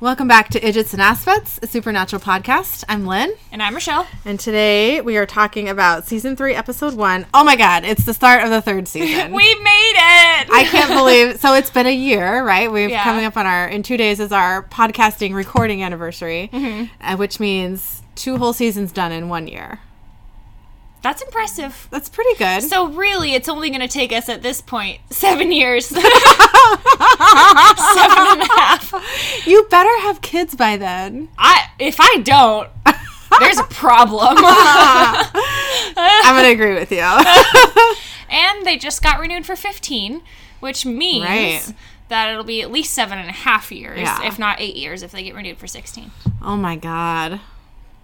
Welcome back to Idiots and Aspects, a supernatural podcast. I'm Lynn, And I'm Rochelle. and today we are talking about season three, episode one. Oh my god, it's the start of the third season. We made it! I can't believe so it's been a year, right? We've Yeah. coming up on our in two days is our podcasting recording anniversary, Mm-hmm. uh, which means two whole seasons done in one year. That's impressive. That's pretty good. So really, it's only going to take us at this point seven years. seven and a half. you better have kids by then. I if I don't, there's a problem. I'm gonna agree with you. and they just got renewed for 15, which means Right. that it'll be at least seven and a half years, Yeah. if not eight years, if they get renewed for 16. oh my god.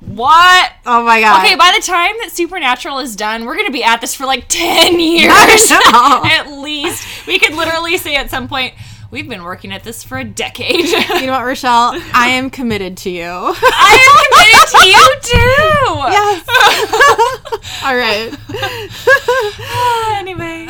What? Oh my god. Okay, by the time that Supernatural is done, we're gonna be at this for like ten years at least. We could literally say at some point, we've been working at this for a decade. You know what, Rochelle? I am committed to you. I am committed to you too. yes. All right. anyway,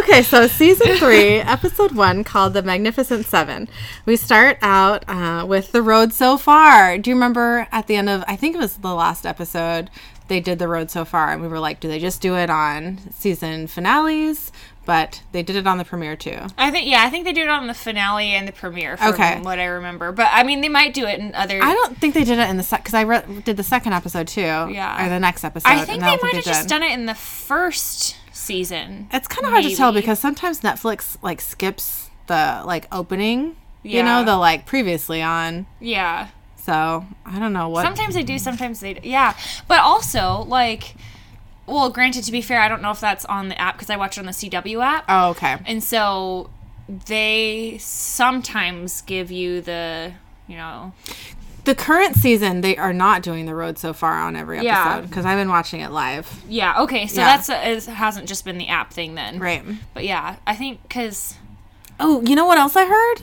Okay, so season three, episode one, called The Magnificent Seven. We start out uh, with the road so far. Do you remember at the end of, I think it was the last episode, they did the road so far, and we were like, do they just do it on season finales? But they did it on the premiere too. I think yeah, I think they do it on the finale and the premiere. From Okay. what I remember, but I mean, they might do it in other. I don't think they did it in the second because I re- did the second episode too. Yeah. Or the next episode. I think they don't might have just done it in the first season. It's kind of hard to tell because sometimes Netflix like skips the like opening. Yeah. You know, the like previously on. Yeah. So I don't know what. Sometimes they do, sometimes they do. yeah. But also like, well, granted, to be fair, I don't know if that's on the app because I watch it on the CW app, Oh, okay. and so they sometimes give you the you know The current season, they are not doing the road so far on every episode because I've been watching it live. yeah okay so Yeah. that's a, it hasn't just been the app thing then Right. but yeah I think because Oh, you know what else I heard?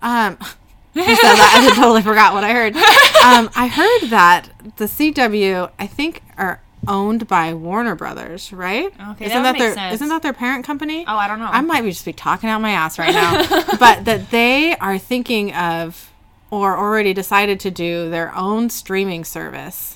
Um, I said that. I totally forgot what I heard. Um, I heard that the CW, I think, are owned by Warner Brothers, right? Okay, isn't that make their sense. isn't that their parent company? oh I don't know I might be just be talking out my ass right now, but that they are thinking of or already decided to do their own streaming service.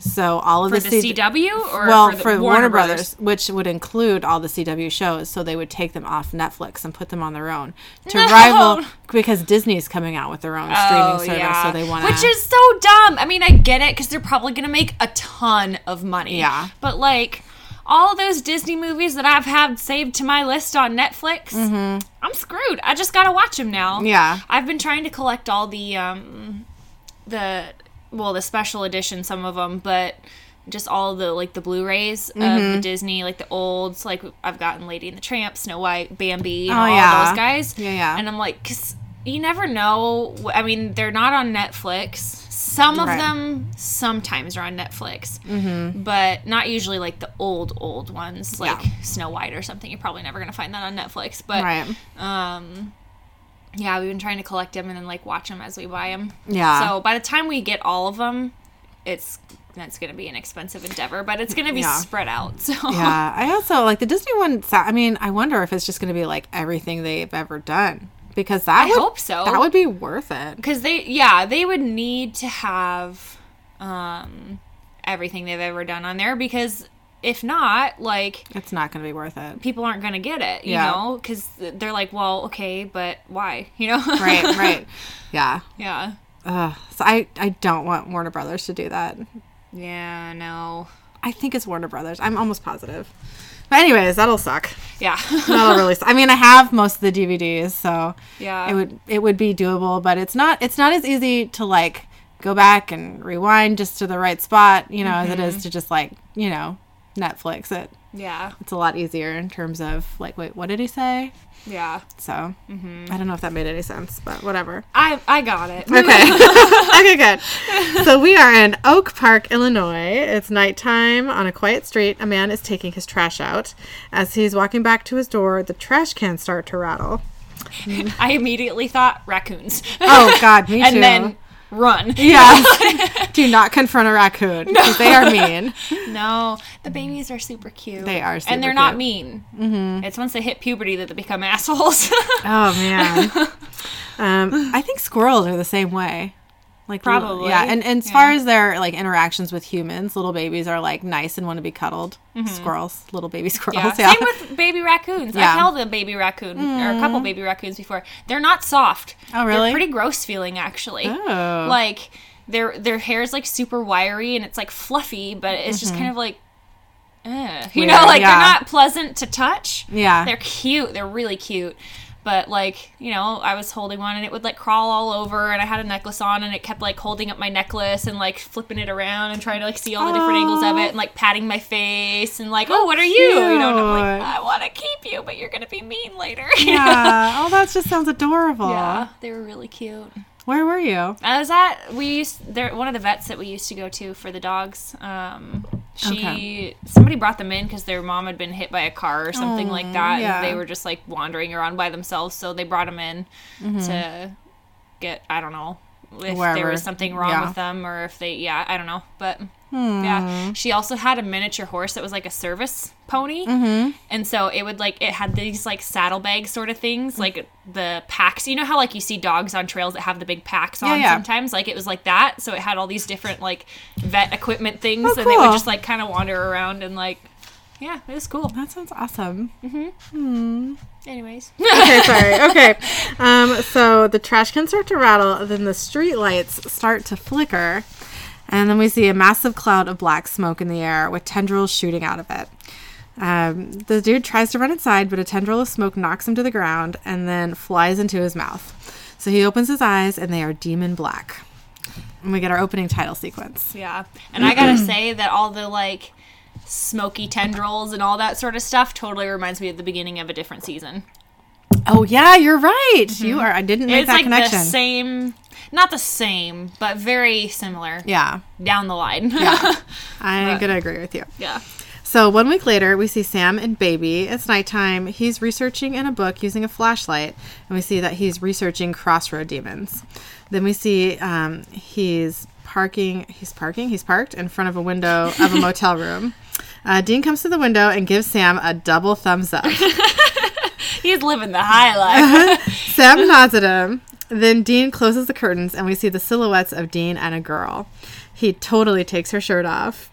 So all of for the, C- CW or well, for, the Warner, Brothers, which would include all the CW shows, so they would take them off Netflix and put them on their own to No. rival because Disney's coming out with their own streaming Oh, service, yeah. so they want Which is so dumb. I mean, I get it because they're probably going to make a ton of money. Yeah. But, like, all those Disney movies that I've had saved to my list on Netflix, I'm screwed. I just got to watch them now. Mm-hmm. Yeah. I've been trying to collect all the, um, the, well, the special edition, some of them, but just all the like the Blu-rays of Mm-hmm. the Disney, like the olds. Like I've gotten Lady and the Tramp, Snow White, Bambi, and Oh, all yeah. those guys. Yeah, yeah. And I'm like, cause you never know. I mean, they're not on Netflix. Some of Right. them sometimes are on Netflix, mm-hmm. but not usually like the old old ones, like Yeah. Snow White or something. You're probably never gonna find that on Netflix. But right. um, yeah, we've been trying to collect them and then like watch them as we buy them. Yeah. So by the time we get all of them, it's that's gonna be an expensive endeavor, but it's gonna be Yeah. spread out. So yeah, I also like the Disney one. I mean, I wonder if it's just going to be like everything they've ever done because that I would, hope so. That would be worth it. because they yeah they would need to have um everything they've ever done on there because if not like It's not going to be worth it. people aren't gonna get it you Yeah. know because they're like well okay but why you know Right, right. Yeah. yeah Ugh. So I, I don't want Warner Brothers to do that. yeah no I think it's Warner Brothers. I'm almost positive. But anyways, that'll suck. yeah That'll really. Suck. I mean, I have most of the DVDs, so yeah it would it would be doable. But it's not it's not as easy to like go back and rewind just to the right spot, you know, as it Mm-hmm. is to just like you know Netflix it. yeah It's a lot easier in terms of like, wait, what did he say? yeah So mm-hmm. I don't know if that made any sense, but whatever. i i got it Okay. okay, good. So we are in Oak Park, Illinois. It's nighttime on a quiet street. A man is taking his trash out. As he's walking back to his door, the trash cans start to rattle. i immediately thought raccoons Oh God, me too. and then run yes, do not confront a raccoon because they are mean. No, the babies are super cute. They are super cute. and they're not mean. Mm-hmm. It's once they hit puberty that they become assholes. Oh man. Um, I think squirrels are the same way. Like little- Probably, yeah. And, and as yeah. far as their like interactions with humans, little babies are like nice and want to be cuddled. Squirrels, little baby squirrels. Mm-hmm. Yeah. Yeah. Same with baby raccoons. Yeah. I held a baby raccoon or a couple baby raccoons before. They're not soft. Oh, really? They're pretty gross feeling actually. Oh. Like their their hair is like super wiry and it's like fluffy, but it's just kind of like eh. you Mm-hmm. Know, like yeah. they're not pleasant to touch. Yeah. They're cute. They're really cute. But like, you know, I was holding one and it would like crawl all over and I had a necklace on and it kept like holding up my necklace and like flipping it around and trying to like see all the different angles of it and like patting my face and like, oh, what are you? You know, and I'm like. I want to keep you, but you're gonna be mean later. yeah. Oh, that just sounds adorable. Yeah, they were really cute. Where were you? I was at we used there one of the vets that we used to go to for the dogs. Um, she Okay. somebody brought them in because their mom had been hit by a car or something like that, yeah. and they were just like wandering around by themselves. So they brought them in to get I don't know if there was something wrong Yeah. with them or if they yeah I don't know, but Hmm. yeah, she also had a miniature horse that was like a service pony, Mm-hmm. and so it would like it had these like saddlebag sort of things, like the packs. You know how like you see dogs on trails that have the big packs on yeah. sometimes, like it was like that. So it had all these different like vet equipment things, Oh, and they would just like kind of wander around and like, yeah, it was cool. That sounds awesome. Anyways, okay, sorry. Okay. Um, so the trash cans start to rattle, then the street lights start to flicker, and then we see a massive cloud of black smoke in the air with tendrils shooting out of it. Um, the dude tries to run inside, but a tendril of smoke knocks him to the ground and then flies into his mouth. So he opens his eyes, and they are demon black. And we get our opening title sequence. yeah, and I gotta say that all the like smoky tendrils and all that sort of stuff totally reminds me of the beginning of a different season. Oh yeah, you're right. You are. I didn't make it's that like connection. the same, not the same, but very similar Yeah, down the line. yeah. I'm gonna agree with you. yeah. So one week later, we see Sam and Baby. It's nighttime. He's researching in a book using a flashlight, and we see that he's researching crossroad demons. Then we see um, he's parking. He's parking. He's parked in front of a window of a motel room. Uh, Dean comes to the window and gives Sam a double thumbs up. He's living the high life. Sam nods at him. Then Dean closes the curtains, and we see the silhouettes of Dean and a girl. He totally takes her shirt off.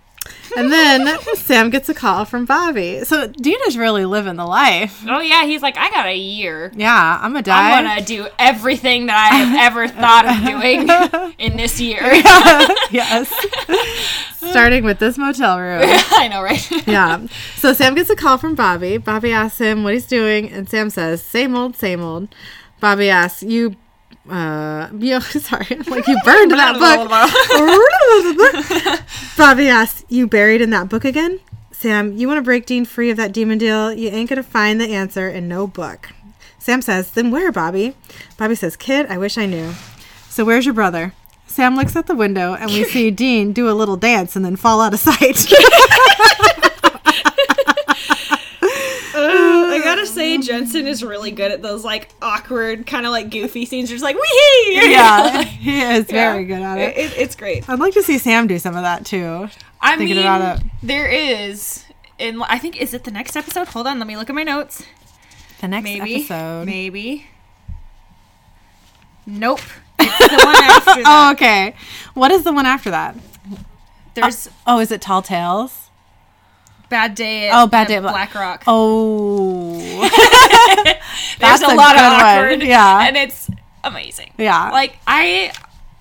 And then Sam gets a call from Bobby. So Dean is really living the life. oh yeah, he's like, I got a year. Yeah, I'm gonna die. I'm gonna do everything that I have ever thought of doing in this year. yes. Starting with this motel room. I know, right? Yeah. So Sam gets a call from Bobby. Bobby asks him what he's doing, and Sam says, "Same old, same old." Bobby asks, "You, uh, you sorry, like you burned that book." Bobby asks, "You buried in that book again?" Sam, you want to break Dean free of that demon deal? You ain't gonna find the answer in no book. Sam says, "Then where, Bobby?" Bobby says, "Kid, I wish I knew." So where's your brother? Sam looks at the window and we see Dean do a little dance and then fall out of sight. I gotta say, mm-hmm. Jensen is really good at those like awkward, kind of like goofy scenes. Just like wee. yeah, he is very good at it. It, it's great. I'd like to see Sam do some of that too. I Thinking mean, about it. there is. In I think is it the next episode? Hold on, let me look at my notes. The next Maybe. episode. Maybe. Nope. It's the one after Oh, okay. What is the one after that? There's Oh, is it Tall Tales? Bad Day at Oh, Bad Day at at Bla- Black Rock. Oh, There's a a lot of good one. awkward. Yeah. And it's amazing. yeah. Like I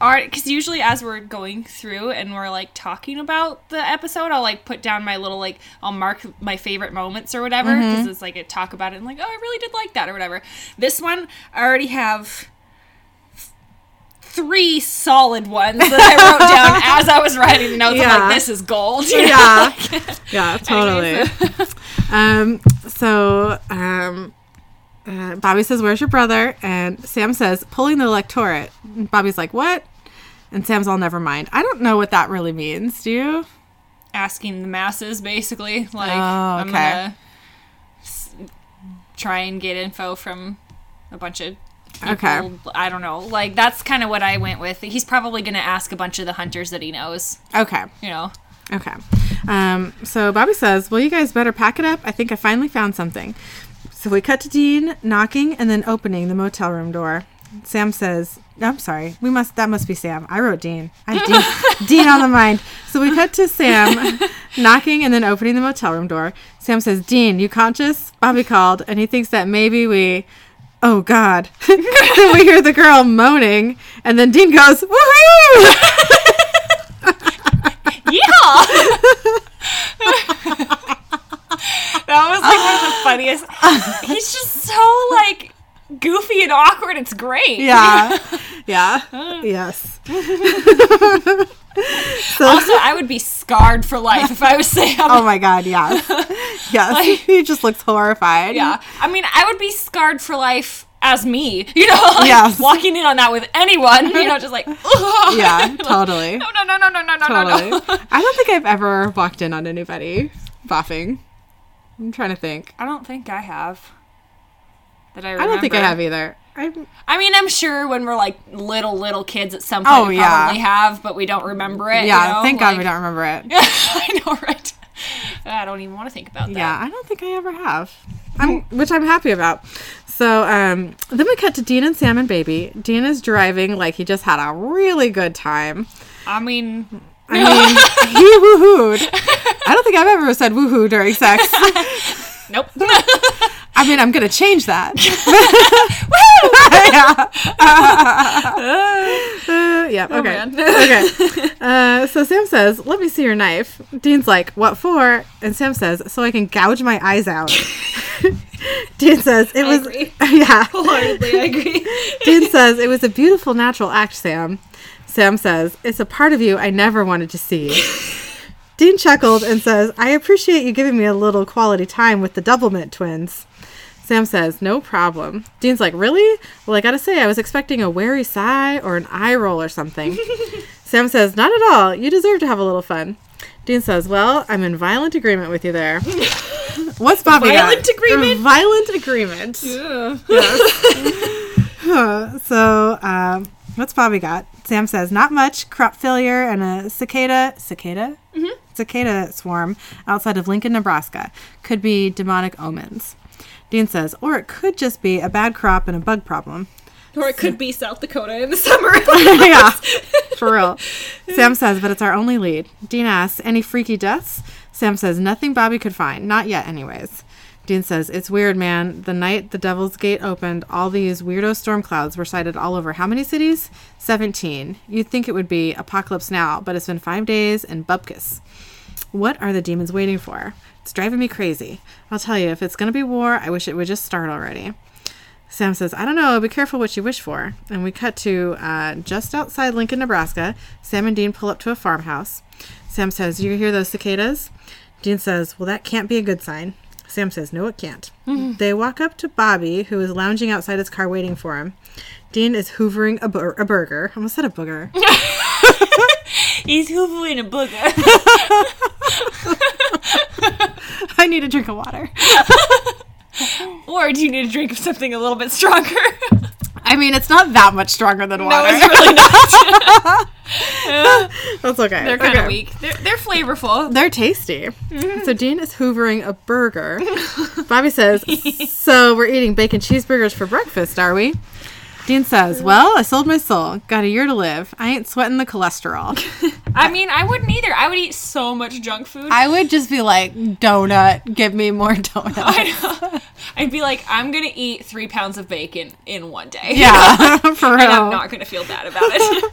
are because usually as we're going through and we're like talking about the episode, I'll like put down my little like I'll mark my favorite moments or whatever because Mm-hmm. it's like I talk about it and like oh I really did like that or whatever. This one I already have three solid ones that I wrote down as I was writing the notes. I'm like this is gold. you know? yeah, yeah, totally. Um, so um, uh, Bobby says, "Where's your brother?" And Sam says, "Pulling the electorate." And Bobby's like, "What?" And Sam's all, "Never mind." I don't know what that really means. Do you? Asking the masses basically like Oh, I'm okay. gonna s- try and get info from a bunch of people. Okay. I don't know. Like that's kind of what I went with. He's probably going to ask a bunch of the hunters that he knows. Okay. You know. Okay. Um, so Bobby says, Well, you guys better pack it up. I think I finally found something. So we cut to Dean knocking and then opening the motel room door. Sam says, I'm sorry. We must that must be Sam. I wrote Dean. I Dean, Dean on the mind. So we cut to Sam knocking and then opening the motel room door. Sam says, Dean, you conscious? Bobby called and he thinks that maybe we Oh God. then we hear the girl moaning and then Dean goes, Woohoo! Yeah. that was like one of the funniest. He's just so like goofy and awkward. It's great. yeah. Yeah. Mm. Yes. so Also, I would be scarred for life if I was Sam. Oh my god, yes. Yes. he just looks horrified. Yeah. I mean, I would be scarred for life as me, you know, like Yes. walking in on that with anyone, you know, just like, Yeah, totally. no, no, no, no, no, no, no, Totally. no, no. I don't think I've ever walked in on anybody boffing. I'm trying to think. I don't think I have. That I, I don't think I have either. I'm, I mean, I'm sure when we're like little, little kids at some point Oh, we yeah. probably have, but we don't remember it. yeah, you know? thank God we don't remember it. I know, right? I don't even want to think about that. Yeah, I don't think I ever have. I'm, which I'm happy about. So um, then we cut to Dean and Sam and Baby. Dean is driving like he just had a really good time. I mean, I mean, he woohooed. I don't think I've ever said woohoo during sex. nope. I mean, I'm gonna change that. Uh, yeah. Okay. man. okay. Uh, so Sam says, "Let me see your knife." Dean's like, "What for?" And Sam says, "So I can gouge my eyes out." Dean says, "It was." agree. Yeah. Wholeheartedly, I agree. Dean says, "It was a beautiful natural act, Sam." Sam says, "It's a part of you I never wanted to see." Dean chuckled and says, I appreciate you giving me a little quality time with the Doublemint twins. Sam says, No problem. Dean's like, Really? Well, I gotta say, I was expecting a wary sigh or an eye roll or something. Sam says, Not at all. You deserve to have a little fun. Dean says, Well, I'm in violent agreement with you there. What's Bobby got? Violent agreement? Violent agreement. Huh. so, um, what's Bobby got? Sam says, not much. Crop failure and a cicada, cicada? Mm-hmm. Cicada swarm outside of Lincoln, Nebraska. Could be demonic omens. Dean says, or it could just be a bad crop and a bug problem. Or it could be South Dakota in the summer. yeah, for real. Sam says, but it's our only lead. Dean asks, any freaky deaths? Sam says, nothing Bobby could find. Not yet, anyways. Dean says, it's weird, man. The night the Devil's Gate opened, all these weirdo storm clouds were sighted all over how many cities? 17. You'd think it would be Apocalypse Now, but it's been five days in Bupkis. What are the demons waiting for? It's driving me crazy. I'll tell you, if it's going to be war, I wish it would just start already. Sam says, I don't know, be careful what you wish for. And we cut to uh, just outside Lincoln, Nebraska. Sam and Dean pull up to a farmhouse. Sam says, You hear those cicadas? Dean says, Well, that can't be a good sign. Sam says, No, it can't. Mm-hmm. They walk up to Bobby, who is lounging outside his car waiting for him. Dean is hoovering a, bur- a burger. I almost said a booger. He's hoovering a booger. I need a drink of water. or do you need a drink of something a little bit stronger? I mean, it's not that much stronger than no, water. it's really not. That's okay. They're kind of Okay. weak. They're, they're flavorful. They're tasty. Mm-hmm. So Dean is hoovering a burger. Bobby says, "So we're eating bacon cheeseburgers for breakfast, are we?" Dean says, "Well, I sold my soul. Got a year to live. I ain't sweating the cholesterol. I mean, I wouldn't either. I would eat so much junk food. I would just be like, donut. Give me more donut. I know. I'd be like, I'm gonna eat three pounds of bacon in one day. Yeah, for real. And I'm not gonna feel bad about it.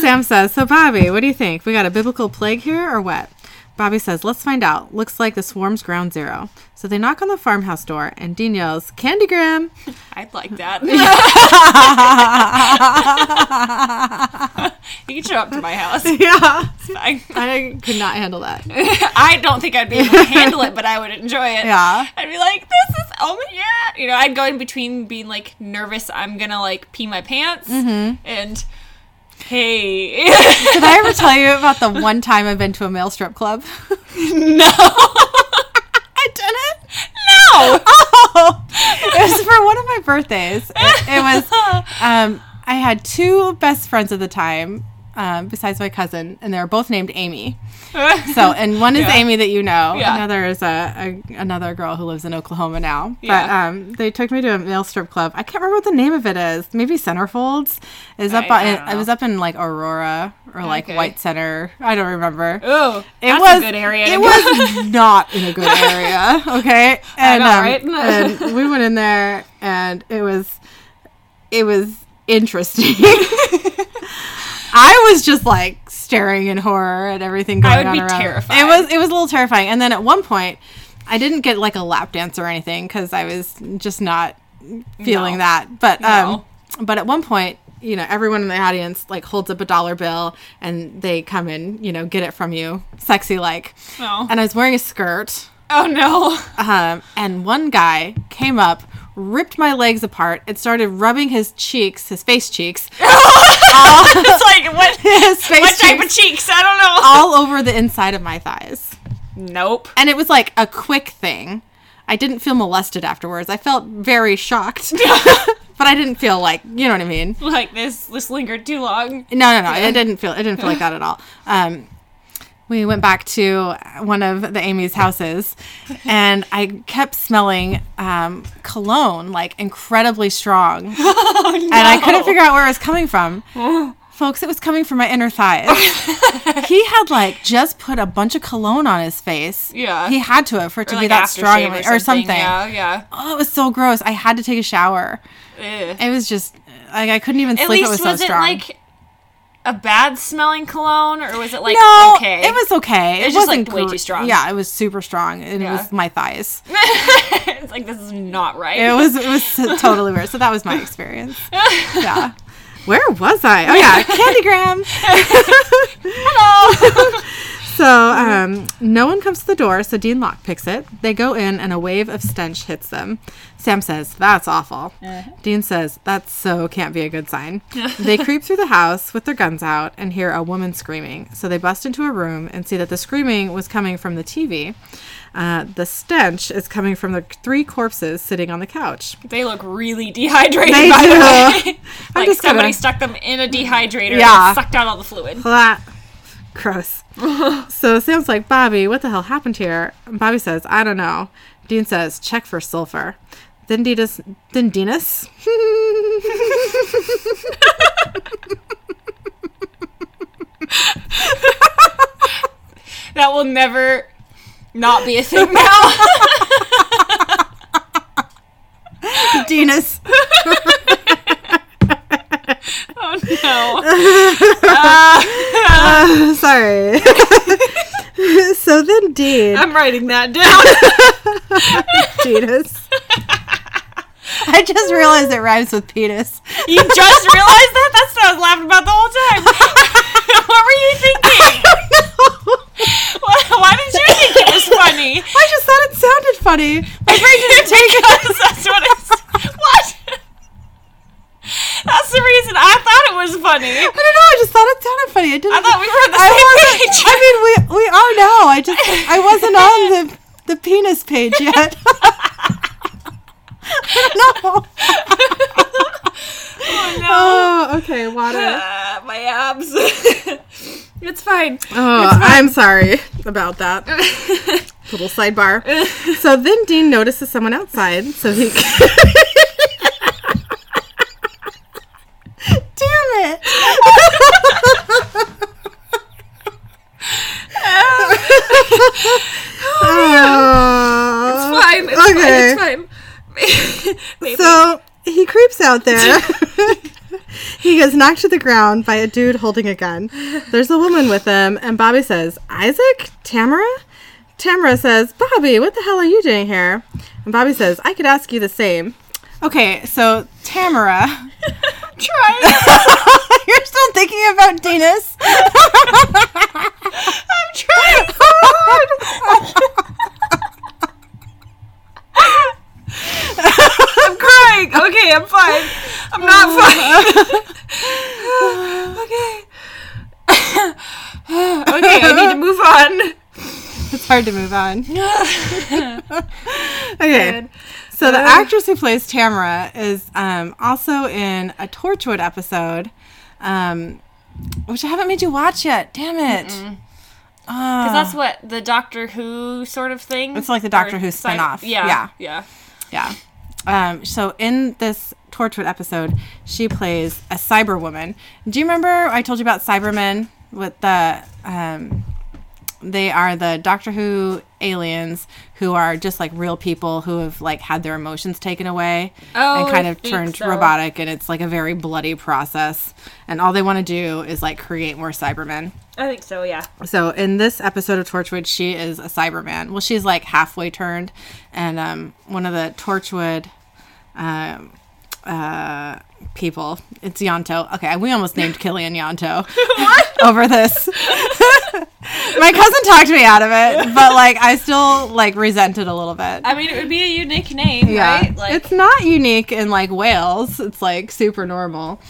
Sam says, "So Bobby, what do you think? We got a biblical plague here or what?" Bobby says, "Let's find out. Looks like the swarm's ground zero. So they knock on the farmhouse door, and Dean yells, "Candygram!" I'd like that. you can show up to my house. yeah, It's fine. I could not handle that. I don't think I'd be able to handle it, but I would enjoy it. Yeah. I'd be like, this is, oh my, yeah. You know, I'd go in between being like nervous, I'm gonna like pee my pants, Mm-hmm. and hey. Did I ever tell you about the one time I've been to a male strip club? no. I didn't. No. Oh, it was for one of my birthdays. It, it was. Um, I had two best friends at the time. Um, besides my cousin, and they're both named Amy. So, and one is Yeah. Amy that you know. Yeah. Another is a, a another girl who lives in Oklahoma now. But Yeah. um, they took me to a male strip club. I can't remember what the name of it is. Maybe Centerfolds. Is up. I- by, I it, was up in like Aurora or like Okay. White Center. I don't remember. Oh, It was a good area. It was not in a good area. Okay, and know, um, right? and we went in there, and it was it was interesting. I was just like staring in horror at everything going on. I would on be around. terrified. It was it was a little terrifying. And then at one point, I didn't get like a lap dance or anything because I was just not feeling No. that. But um, No. but at one point, you know, everyone in the audience like holds up a dollar bill and they come and you know get it from you, sexy like. Oh. And I was wearing a skirt. oh no. Um, and one guy came up, ripped my legs apart, and started rubbing his cheeks, his face cheeks, it's like what? his face what type of cheeks, cheeks? I don't know. all over the inside of my thighs. Nope. And it was like a quick thing. I didn't feel molested afterwards. I felt very shocked, but I didn't feel like you know what I mean. Like this. This lingered too long. No, no, no. It didn't feel. It didn't feel like that at all. Um, we went back to one of the Amy's houses, and I kept smelling um, cologne, like incredibly strong, Oh no. and I couldn't figure out where it was coming from. Folks, it was coming from my inner thighs. he had like just put a bunch of cologne on his face. Yeah. he had to have for it to Or be that strong aftershave or something. Yeah, yeah. Oh, it was so gross. I had to take a shower. Ugh. It was just like I couldn't even At sleep. least it was so it strong. like a bad smelling cologne, or was it like no, okay? it was okay. It was just, like, way too strong. Yeah, it was super strong, and Yeah. it was my thighs. it's like this is not right. It was it was totally weird. So that was my experience. Yeah. Where was I? Oh yeah, Candygram. Hello. So um, no one comes to the door, so Dean Locke picks it. They go in, and a wave of stench hits them. Sam says, "That's awful." Dean says, "That so can't be a good sign." they creep through the house with their guns out and hear a woman screaming. So they bust into a room and see that the screaming was coming from the TV. Uh, the stench is coming from the three corpses sitting on the couch. they look really dehydrated. They by do. the way, like somebody gonna- stuck them in a dehydrator Yeah. and sucked out all the fluid. Flat. Gross. so Sam's like, Bobby, what the hell happened here? And Bobby says, I don't know. Dean says, check for sulfur. Then Dinas, then Dinas, That will never not be a thing now. Dinas. oh no. Uh, sorry. so then Dean, I'm writing that down. Dinas. I just realized it rhymes with penis. You just realized that? That's what I was laughing about the whole time. what were you thinking? Why, why did you think it was funny? I just thought it sounded funny. My brain didn't take it. that's what it's. What? That's the reason I thought it was funny. I don't know. I just thought it sounded funny. I didn't. I thought we were on the I same page. I mean, we we are now. I just I wasn't on the the penis page yet. I oh no. Oh, okay, water. Uh, my abs. it's fine. Oh, I'm sorry about that. Little sidebar. So then Dean notices someone outside, so he. Damn it! Oh. Fine. It's Okay. fine. It's fine. Maybe. So he creeps out there. he gets knocked to the ground by a dude holding a gun. There's a woman with him, and Bobby says, Isaac? Tamara? Tamara says, Bobby, what the hell are you doing here? And Bobby says, I could ask you the same. Okay, so Tamara. Try. You're still thinking about Dinas? I'm trying so hard. I'm crying. Okay, I'm fine. I'm not fine. okay. okay, I need to move on. It's hard to move on. okay. Good. So the actress who plays Tamara is um, also in a Torchwood episode um, which I haven't made you watch yet. Damn it. Because that's what the Doctor Who sort of thing. It's like the Doctor Or Who sci- spin-off. Yeah, Yeah. yeah, Yeah. Um, so in this Torchwood episode, she plays a cyber woman. Do you remember I told you about Cybermen with the um, they are the Doctor Who aliens who are just like real people who have like had their emotions taken away Oh, and kind I of turned so. robotic and it's like a very bloody process and all they want to do is like create more Cybermen. I think so. Yeah. So in this episode of Torchwood, she is a Cyberman. Well, she's like halfway turned, and um, one of the Torchwood um, uh, people, it's Ianto. Okay, we almost named Killian Ianto over this. My cousin talked me out of it, but like I still like resent it a little bit. I mean, it would be a unique name, right? Like, it's not unique in like Wales. It's like super normal.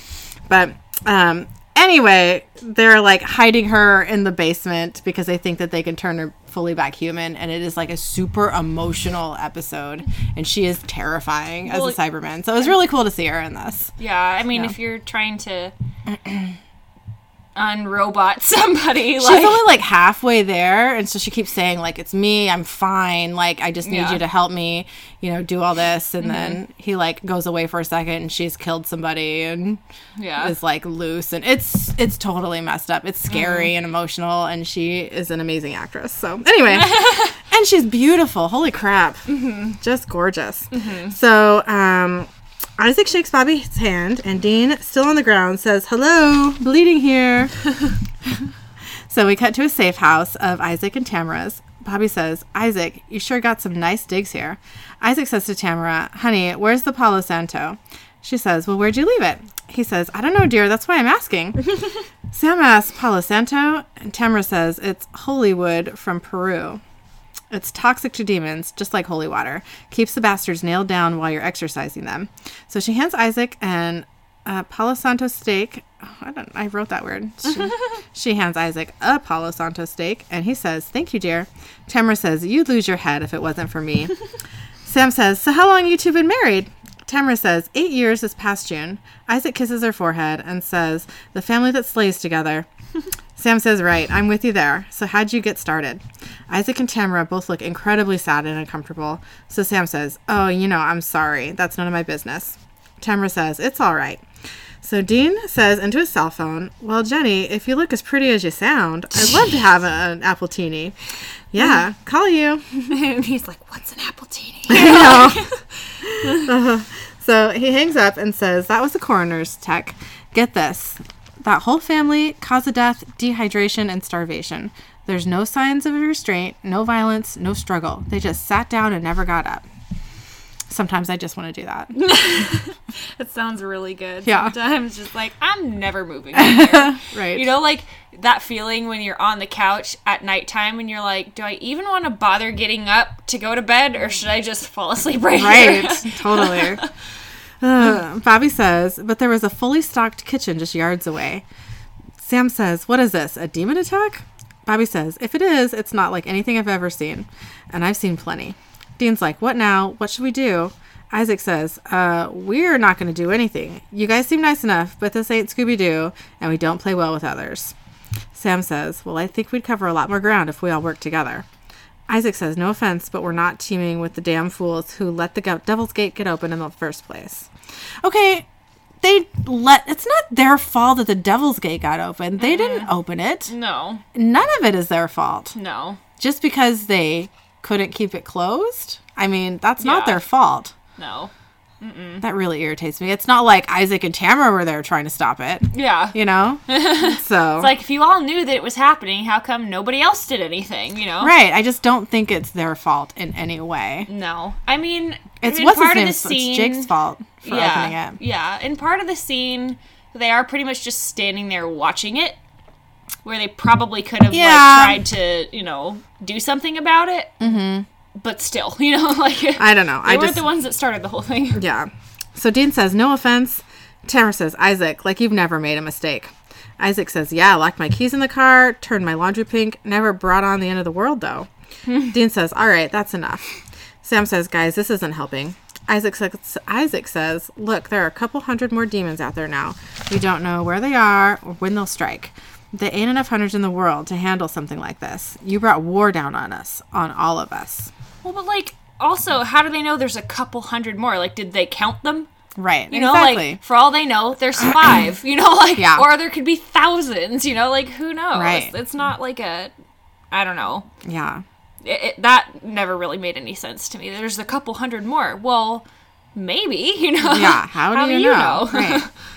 But um anyway, they're like hiding her in the basement because they think that they can turn her fully back human and it is like a super emotional episode and she is terrifying Well, as a Cyberman. So it was really cool to see her in this. yeah. I mean, Yeah. if you're trying to unrobot somebody, She's like, only like halfway there, and so she keeps saying like, "It's me. I'm fine. Like, I just need Yeah. Mm-hmm. you to help me. You know, do all this." And then he like goes away for a second, and she's killed somebody, and yeah, is like loose, and it's it's totally messed up. It's scary Mm-hmm. and emotional, and she is an amazing actress. So anyway, and she's beautiful. Holy crap, Mm-hmm. just gorgeous. So um. Isaac shakes Bobby's hand, and Dean, still on the ground, says, Hello, bleeding here. so we cut to a safe house of Isaac and Tamara's. Bobby says, Isaac, you sure got some nice digs here. Isaac says to Tamara, Honey, where's the Palo Santo? She says, Well, where'd you leave it? He says, I don't know, dear. That's why I'm asking. Sam asks, Palo Santo? And Tamara says, It's holy wood from Peru. It's toxic to demons, just like holy water. Keeps the bastards nailed down while you're exorcising them. So she hands Isaac an uh, Palo Santo stake. Oh, I don't. I wrote that word. She, she hands Isaac a Palo Santo stake, and he says, "Thank you, dear." Tamara says, "You'd lose your head if it wasn't for me." Sam says, "So how long you two been married?" Tamara says, eight years this past June. Isaac kisses her forehead and says, the family that slays together. Sam says, right, I'm with you there. So how'd you get started? Isaac and Tamara both look incredibly sad and uncomfortable. So Sam says, oh, you know, I'm sorry. That's none of my business. Tamara says, it's all right. So Dean says into his cell phone, Well, Jenny, if you look as pretty as you sound, I'd love to have a- an appletini. Yeah, call you. and he's like, "What's an appletini?" Uh-huh. So he hangs up and says, That was the coroner's tech. Get this. That whole family, cause of death, dehydration, and starvation. There's no signs of restraint, no violence, no struggle. They just sat down and never got up. Sometimes I just want to do that. It sounds really good. Yeah. Sometimes just like I'm never moving. here. right. you know, like that feeling when you're on the couch at nighttime and you're like, do I even want to bother getting up to go to bed or should I just fall asleep right, Right, here? totally. Uh, Bobby says, but there was a fully stocked kitchen just yards away. Sam says, What is this? A demon attack? Bobby says, If it is, it's not like anything I've ever seen. And I've seen plenty. Dean's like, What now? What should we do? Isaac says, uh, We're not going to do anything. You guys seem nice enough, but this ain't Scooby Doo, and we don't play well with others. Sam says, Well, I think we'd cover a lot more ground if we all worked together. Isaac says, No offense, but we're not teaming with the damn fools who let the go- Devil's Gate get open in the first place. Okay, they let. It's not their fault that the Devil's Gate got open. They didn't open it. No, None of it is their fault. no, Just because they couldn't keep it closed, I mean, that's not their fault. no. That really irritates me. It's not like Isaac and Tamara were there trying to stop it, Yeah. you know? so. It's like if you all knew that it was happening, how come nobody else did anything? You know? Right. I just don't think it's their fault in any way. No, I mean, It's what's part of the It's scene. Jake's fault for opening yeah, it. yeah. In part of the scene, they are pretty much just standing there watching it, where they probably could have Yeah. like tried to, you know, do something about it. Mm-hmm. But still, you know, like I don't know. they I weren't just the ones that started the whole thing. yeah. So Dean says, "No offense." Tamara says, "Isaac, like you've never made a mistake." Isaac says, "Yeah, locked my keys in the car, turned my laundry pink, never brought on the end of the world though." Dean says, "All right, that's enough." Sam says, "Guys, this isn't helping." Isaac says, Isaac says, Look, there are a couple hundred more demons out there now. We don't know where they are or when they'll strike. There ain't enough hunters in the world to handle something like this. You brought war down on us, on all of us. Well, but like, also, how do they know there's a couple hundred more? Like, did they count them? Right. You know, exactly. like for all they know, there's five. you know, like Yeah. or there could be thousands. You know, like who knows? Right. It's not like a, I don't know. yeah. It, it, that never really made any sense to me. There's a couple hundred more. Well, maybe. You know. Yeah. How do you, know? right.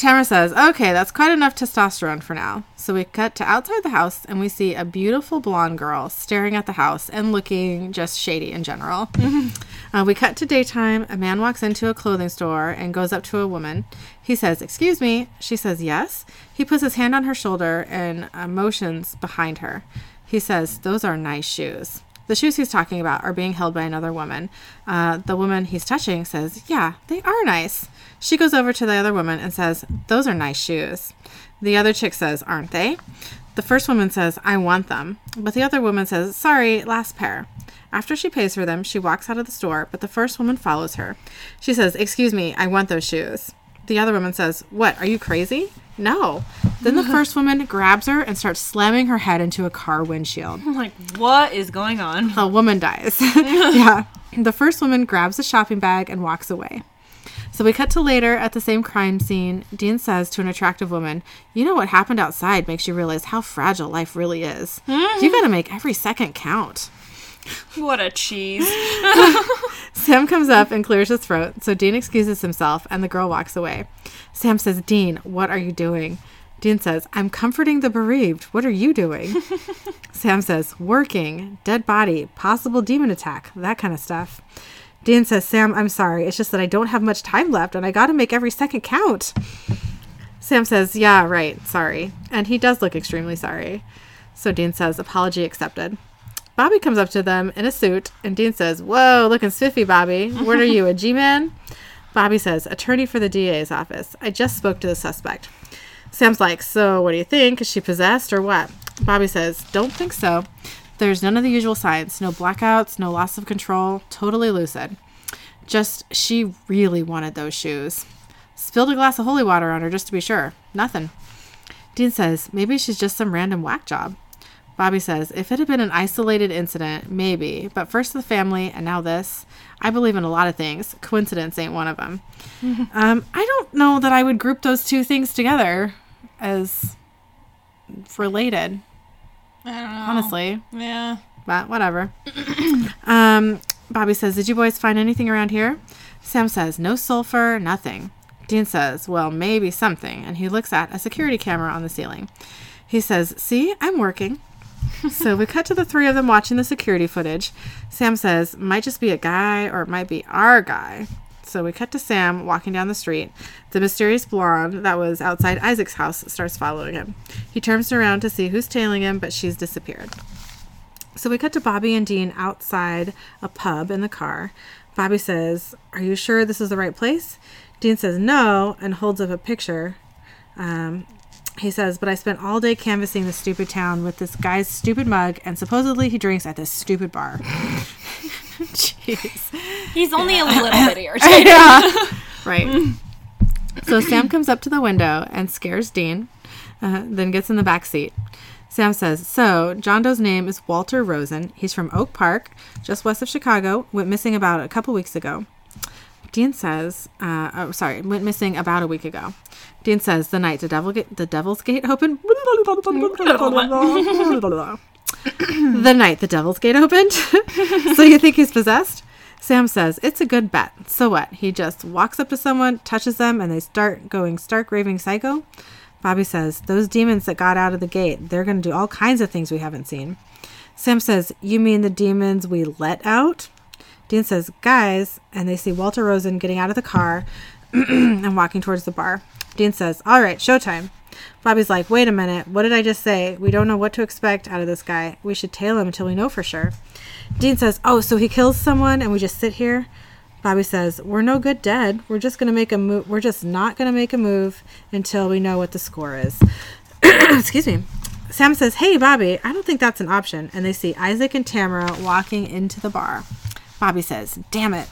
Tamara says, okay, that's quite enough testosterone for now. So we cut to outside the house and we see a beautiful blonde girl staring at the house and looking just shady in general. Uh, we cut to daytime. A man walks into a clothing store and goes up to a woman. He says, Excuse me. She says, Yes. He puts his hand on her shoulder and uh, motions behind her. He says, Those are nice shoes. The shoes he's talking about are being held by another woman. Uh, the woman he's touching says, Yeah, they are nice. She goes over to the other woman and says, Those are nice shoes. The other chick says, Aren't they? The first woman says, I want them. But the other woman says, Sorry, last pair. After she pays for them, she walks out of the store, but the first woman follows her. She says, Excuse me, I want those shoes. The other woman says, What, are you crazy? No. Then the first woman grabs her and starts slamming her head into a car windshield. I'm like, what is going on? A woman dies. yeah. The first woman grabs a shopping bag and walks away. So we cut to later at the same crime scene. Dean says to an attractive woman, You know what happened outside makes you realize how fragile life really is. You mm-hmm. gotta make every second count. What a cheese. Sam comes up and clears his throat, so Dean excuses himself and the girl walks away. Sam says, Dean, what are you doing? Dean says, I'm comforting the bereaved. What are you doing? Sam says, Working, dead body, possible demon attack, that kind of stuff. Dean says, Sam, I'm sorry. It's just that I don't have much time left and I gotta make every second count. Sam says, Yeah, right, sorry. And he does look extremely sorry. So Dean says, Apology accepted. Bobby comes up to them in a suit, and Dean says, Whoa, looking spiffy, Bobby. What are you, a G man? Bobby says, Attorney for the DA's office. I just spoke to the suspect. Sam's like, So what do you think? Is she possessed or what? Bobby says, Don't think so. There's none of the usual signs no blackouts, no loss of control, totally lucid. Just, she really wanted those shoes. Spilled a glass of holy water on her just to be sure. Nothing. Dean says, Maybe she's just some random whack job. Bobby says, if it had been an isolated incident, maybe, but first the family and now this. I believe in a lot of things. Coincidence ain't one of them. um, I don't know that I would group those two things together as related, I don't know. Honestly. Yeah. But whatever. um, Bobby says, Did you boys find anything around here? Sam says, No sulfur, nothing. Dean says, Well, maybe something. And he looks at a security camera on the ceiling. He says, See, I'm working. so we cut to the three of them watching the security footage. Sam says, Might just be a guy or it might be our guy. So we cut to Sam walking down the street. The mysterious blonde that was outside Isaac's house starts following him. He turns around to see who's tailing him, but she's disappeared. So we cut to Bobby and Dean outside a pub in the car. Bobby says, Are you sure this is the right place? Dean says no and holds up a picture. Um, he says, But I spent all day canvassing this stupid town with this guy's stupid mug, and supposedly he drinks at this stupid bar. Jeez. He's only a little bit irritated. Yeah. right. So Sam comes up to the window and scares Dean, uh, then gets in the back seat. Sam says, So, John Doe's name is Walter Rosen. He's from Oak Park, just west of Chicago. Went missing about a couple weeks ago. Dean says, uh, oh, sorry, went missing about a week ago. Dean says, the night the devil ga- the Devil's Gate opened. the night the Devil's Gate opened. so you think he's possessed? Sam says, it's a good bet. So what? He just walks up to someone, touches them, and they start going stark raving psycho? Bobby says, those demons that got out of the gate, they're going to do all kinds of things we haven't seen. Sam says, you mean the demons we let out? Dean says, guys, and they see Walter Rosen getting out of the car and walking towards the bar. Dean says, all right, showtime. Bobby's like, wait a minute, what did I just say? We don't know what to expect out of this guy. We should tail him until we know for sure. Dean says, oh, so he kills someone and we just sit here? Bobby says, we're no good dead. We're just going to make a move. We're just not going to make a move until we know what the score is. Excuse me. Sam says, hey, Bobby, I don't think that's an option. And they see Isaac and Tamara walking into the bar. Bobby says, damn it.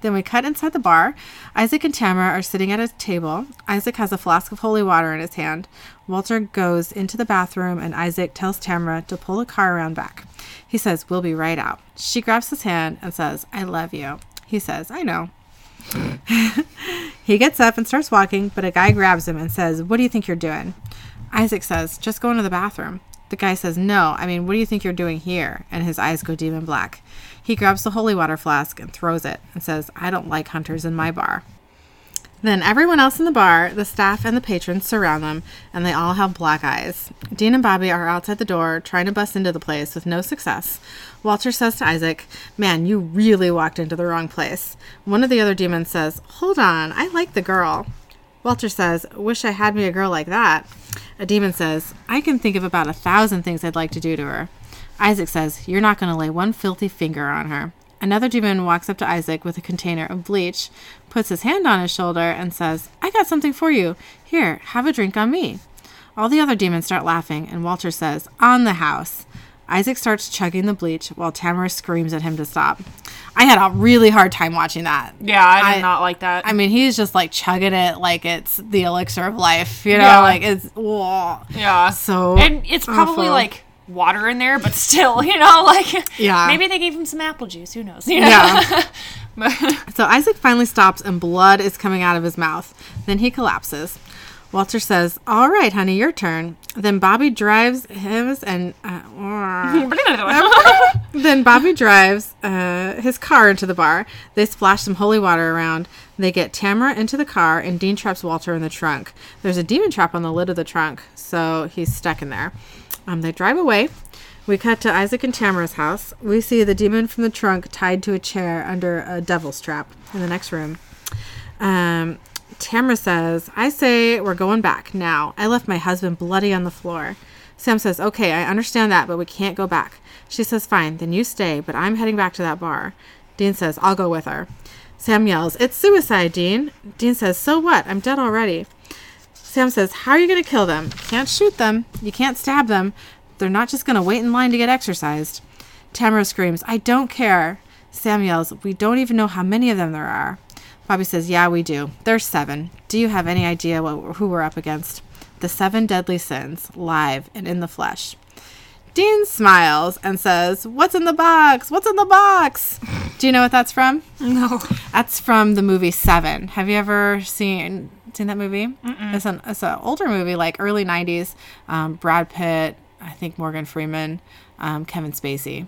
Then we cut inside the bar. Isaac and Tamara are sitting at a table. Isaac has a flask of holy water in his hand. Walter goes into the bathroom, and Isaac tells Tamara to pull the car around back. He says, We'll be right out. She grabs his hand and says, I love you. He says, I know. he gets up and starts walking, but a guy grabs him and says, What do you think you're doing? Isaac says, Just going to the bathroom. The guy says, No, I mean, what do you think you're doing here? And his eyes go demon black. He grabs the holy water flask and throws it and says, I don't like hunters in my bar. Then everyone else in the bar, the staff and the patrons surround them, and they all have black eyes. Dean and Bobby are outside the door trying to bust into the place with no success. Walter says to Isaac, Man, you really walked into the wrong place. One of the other demons says, Hold on, I like the girl. Walter says, Wish I had me a girl like that. A demon says, I can think of about a thousand things I'd like to do to her. Isaac says, You're not going to lay one filthy finger on her. Another demon walks up to Isaac with a container of bleach, puts his hand on his shoulder, and says, I got something for you. Here, have a drink on me. All the other demons start laughing, and Walter says, On the house. Isaac starts chugging the bleach while Tamara screams at him to stop. I had a really hard time watching that. Yeah, I did I- not like that. I mean, he's just like chugging it like it's the elixir of life, you know? Yeah. Like it's whoa. yeah. So and it's probably awful. like water in there, but still, you know, like Yeah. maybe they gave him some apple juice. Who knows? You know? Yeah. So Isaac finally stops and blood is coming out of his mouth. Then he collapses. Walter says, All right, honey, your turn. Then Bobby drives his and. Uh, then Bobby drives uh, his car into the bar. They splash some holy water around. They get Tamara into the car, and Dean traps Walter in the trunk. There's a demon trap on the lid of the trunk, so he's stuck in there. Um, they drive away. We cut to Isaac and Tamara's house. We see the demon from the trunk tied to a chair under a devil's trap in the next room. Um, Tamara says, I say we're going back now. I left my husband bloody on the floor. Sam says, Okay, I understand that, but we can't go back. She says, Fine, then you stay, but I'm heading back to that bar. Dean says, I'll go with her. Sam yells, It's suicide, Dean. Dean says, So what? I'm dead already. Sam says, How are you going to kill them? Can't shoot them. You can't stab them. They're not just going to wait in line to get exorcised. Tamara screams, I don't care. Sam yells, We don't even know how many of them there are. Bobby says, Yeah, we do. There's seven. Do you have any idea what, who we're up against? The seven deadly sins, live and in the flesh. Dean smiles and says, What's in the box? What's in the box? Do you know what that's from? no. That's from the movie Seven. Have you ever seen seen that movie? It's an it's an older movie, like early '90s. Um, Brad Pitt, I think Morgan Freeman, um, Kevin Spacey,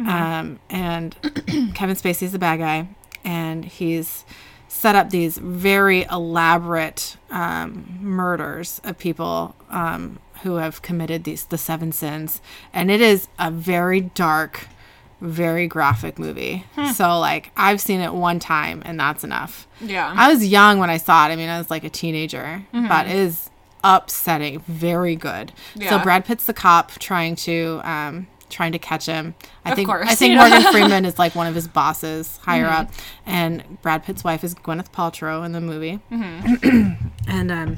um, and Kevin Spacey's the bad guy, and he's set up these very elaborate um, murders of people um, who have committed these the seven sins, and it is a very dark very graphic movie. So like I've seen it one time and that's enough. Yeah. I was young when I saw it. I mean, I was like a teenager, but it is upsetting, very good. So Brad Pitt's the cop trying to um trying to catch him. I Of think course, I think you know. Morgan Freeman is like one of his bosses higher up and Brad Pitt's wife is Gwyneth Paltrow in the movie. and um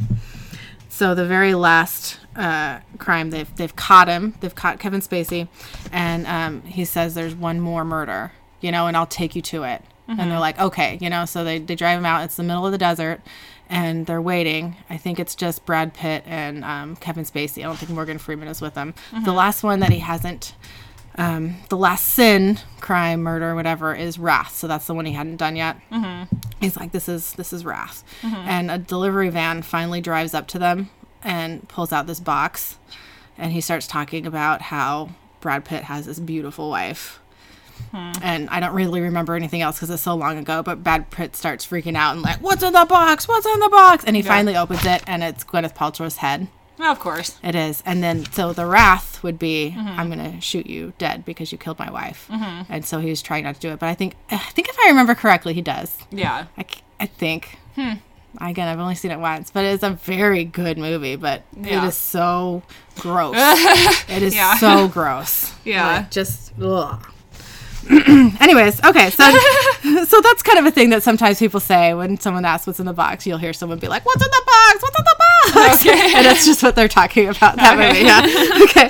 so the very last uh, crime they've they've caught him. They've caught Kevin Spacey, and um, he says there's one more murder, you know, and I'll take you to it. And they're like, okay, you know. So they they drive him out. It's the middle of the desert, and they're waiting. I think it's just Brad Pitt and um, Kevin Spacey. I don't think Morgan Freeman is with them. The last one that he hasn't. Um, the last sin, crime, murder, whatever, is wrath. So that's the one he hadn't done yet he's like this is this is wrath and a delivery van finally drives up to them and pulls out this box and he starts talking about how brad pitt has this beautiful wife. Hmm. And i don't really remember anything else because it's so long ago but brad pitt starts freaking out and like what's in the box? What's in the box? And he finally opens it and it's gwyneth paltrow's head. Well, of course. it is. And then so the wrath would be mm-hmm. i'm gonna shoot you dead because you killed my wife. Mm-hmm. And so he was trying not to do it but i think i think if i remember correctly he does. Yeah. I think. Hmm. Again, I've only seen it once, but it's a very good movie. But it Yeah. is so gross. it is Yeah. so gross. Yeah. Like, just ugh. Anyways, okay, so so that's kind of a thing that sometimes people say when someone asks what's in the box. You'll hear someone be like, "What's in the box? What's in the box?" Okay. and that's just what they're talking about that Okay. movie. Yeah. Okay.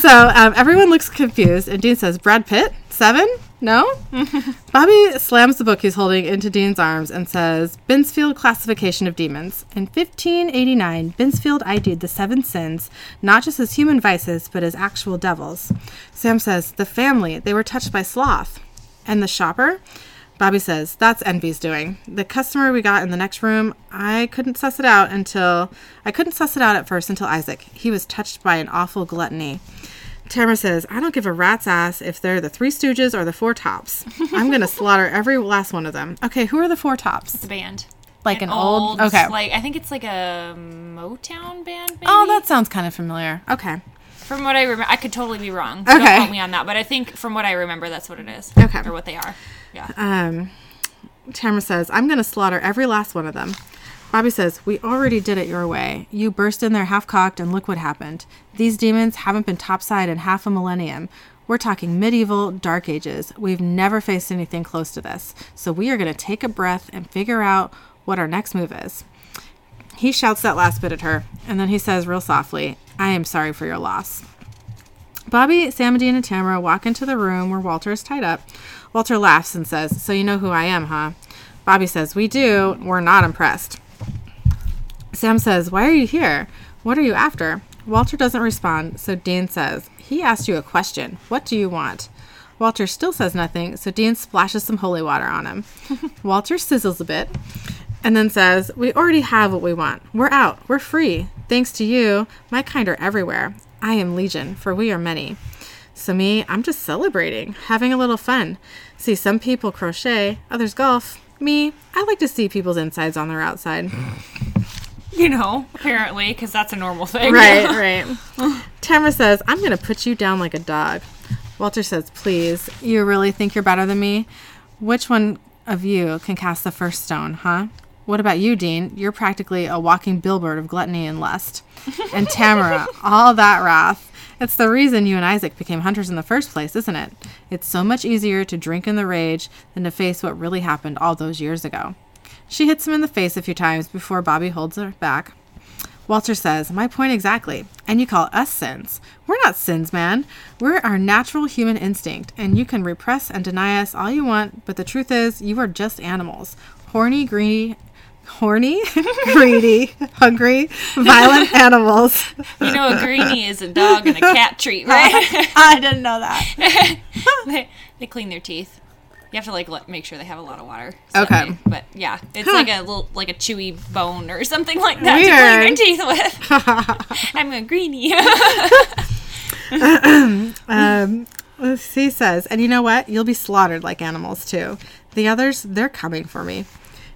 So um, everyone looks confused, and Dean says, "Brad Pitt, seven? No? Bobby slams the book he's holding into Dean's arms and says, Binsfeld Classification of Demons. In 1589, Binsfeld ID'd the seven sins, not just as human vices, but as actual devils. Sam says, The family, they were touched by sloth. And the shopper? Bobby says, That's Envy's doing. The customer we got in the next room, I couldn't suss it out until. I couldn't suss it out at first until Isaac. He was touched by an awful gluttony. Tamara says, I don't give a rat's ass if they're the Three Stooges or the Four Tops. I'm going to slaughter every last one of them. Okay, who are the Four Tops? The band. Like an, old, Okay. Like I think it's like a Motown band. Maybe? oh, that sounds kind of familiar. Okay. From what I remember, I could totally be wrong. So Okay. Don't quote me on that, but I think from what I remember, that's what it is. Okay. Or what they are. Yeah. Um, Tamara says, I'm going to slaughter every last one of them. Bobby says, We already did it your way. You burst in there half cocked, and look what happened. These demons haven't been topside in half a millennium. We're talking medieval, dark ages. We've never faced anything close to this. So we are going to take a breath and figure out what our next move is. He shouts that last bit at her, and then he says real softly, I am sorry for your loss. Bobby, Samadine, and Tamara walk into the room where Walter is tied up. Walter laughs and says, So you know who I am, huh? Bobby says, We do. We're not impressed. Sam says, Why are you here? What are you after? Walter doesn't respond, so Dean says, He asked you a question. What do you want? Walter still says nothing, so Dean splashes some holy water on him. Walter sizzles a bit and then says, We already have what we want. We're out. We're free. Thanks to you, my kind are everywhere. I am Legion, for we are many. So, me, I'm just celebrating, having a little fun. See some people crochet, others golf. Me, I like to see people's insides on their outside. you know, apparently, because that's a normal thing. Right, right. Tamara says, I'm going to put you down like a dog. Walter says, Please, you really think you're better than me? Which one of you can cast the first stone, huh? What about you, Dean? You're practically a walking billboard of gluttony and lust. And Tamara, all that wrath. It's the reason you and Isaac became hunters in the first place, isn't it? It's so much easier to drink in the rage than to face what really happened all those years ago. She hits him in the face a few times before Bobby holds her back. Walter says, My point exactly. And you call us sins. We're not sins, man. We're our natural human instinct, and you can repress and deny us all you want, but the truth is, you are just animals. Horny, greedy, horny, greedy, hungry, violent animals. You know, a greenie is a dog and a cat treat, right? I didn't know that. they, they clean their teeth. You have to like let, make sure they have a lot of water. Okay. they- but yeah, it's Huh. like a little like a chewy bone or something like that to Weird. clean your teeth with. I'm a greenie. Um, he says, and you know what? You'll be slaughtered like animals too. The others, they're coming for me.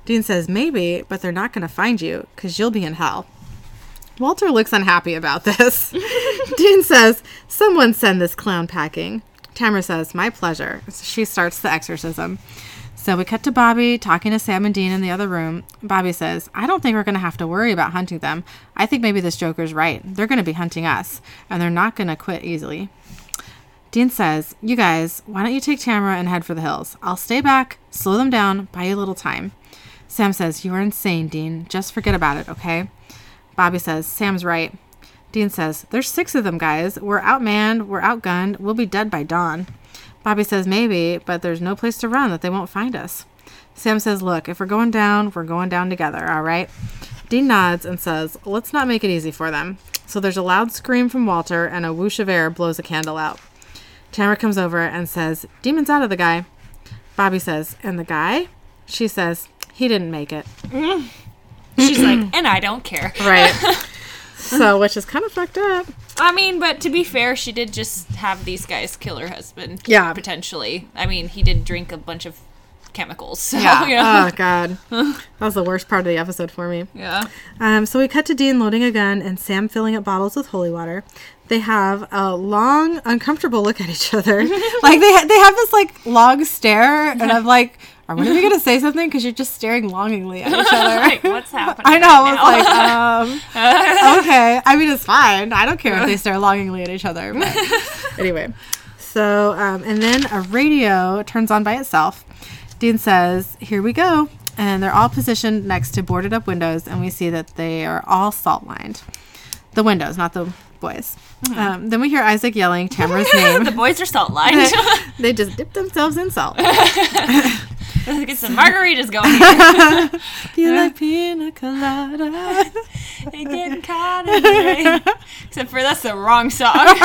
Dean says, maybe, but they're not going to find you because you'll be in hell. Walter looks unhappy about this. Dean says, someone send this clown packing. Tamara says, my pleasure. So she starts the exorcism. So we cut to Bobby talking to Sam and Dean in the other room. Bobby says, I don't think we're going to have to worry about hunting them. I think maybe this Joker's right. They're going to be hunting us, and they're not going to quit easily. Dean says, You guys, why don't you take Tamara and head for the hills? I'll stay back, slow them down, buy you a little time. Sam says, You are insane, Dean. Just forget about it, okay? Bobby says, Sam's right. Dean says, There's six of them, guys. We're outmanned, we're outgunned, we'll be dead by dawn. Bobby says, Maybe, but there's no place to run that they won't find us. Sam says, Look, if we're going down, we're going down together, all right? Dean nods and says, Let's not make it easy for them. So there's a loud scream from Walter, and a whoosh of air blows a candle out. Tamara comes over and says, Demon's out of the guy. Bobby says, And the guy? She says, He didn't make it. Mm. She's like, and I don't care. Right. so, which is kind of fucked up. I mean, but to be fair, she did just have these guys kill her husband. Yeah. Potentially. I mean, he did drink a bunch of chemicals. So, Yeah. you know. Oh, God. That was the worst part of the episode for me. yeah. Um, so we cut to Dean loading a gun and Sam filling up bottles with holy water. They have a long, uncomfortable look at each other. like they ha- they have this like long stare, and I'm like, "Are we gonna say something?" Because you're just staring longingly at each other. like, what's happening? I know. right I was like, um, okay. I mean, it's fine. I don't care if they stare longingly at each other. But anyway, so um, and then a radio turns on by itself. Dean says, "Here we go," and they're all positioned next to boarded up windows, and we see that they are all salt lined. The windows, not the boys. Um, then we hear Isaac yelling Tamara's name. the boys are salt lined. they just dip themselves in salt. Let's get some margaritas going. Feel like pina colada. Ain't getting caught in the rain. Except for that's the wrong song.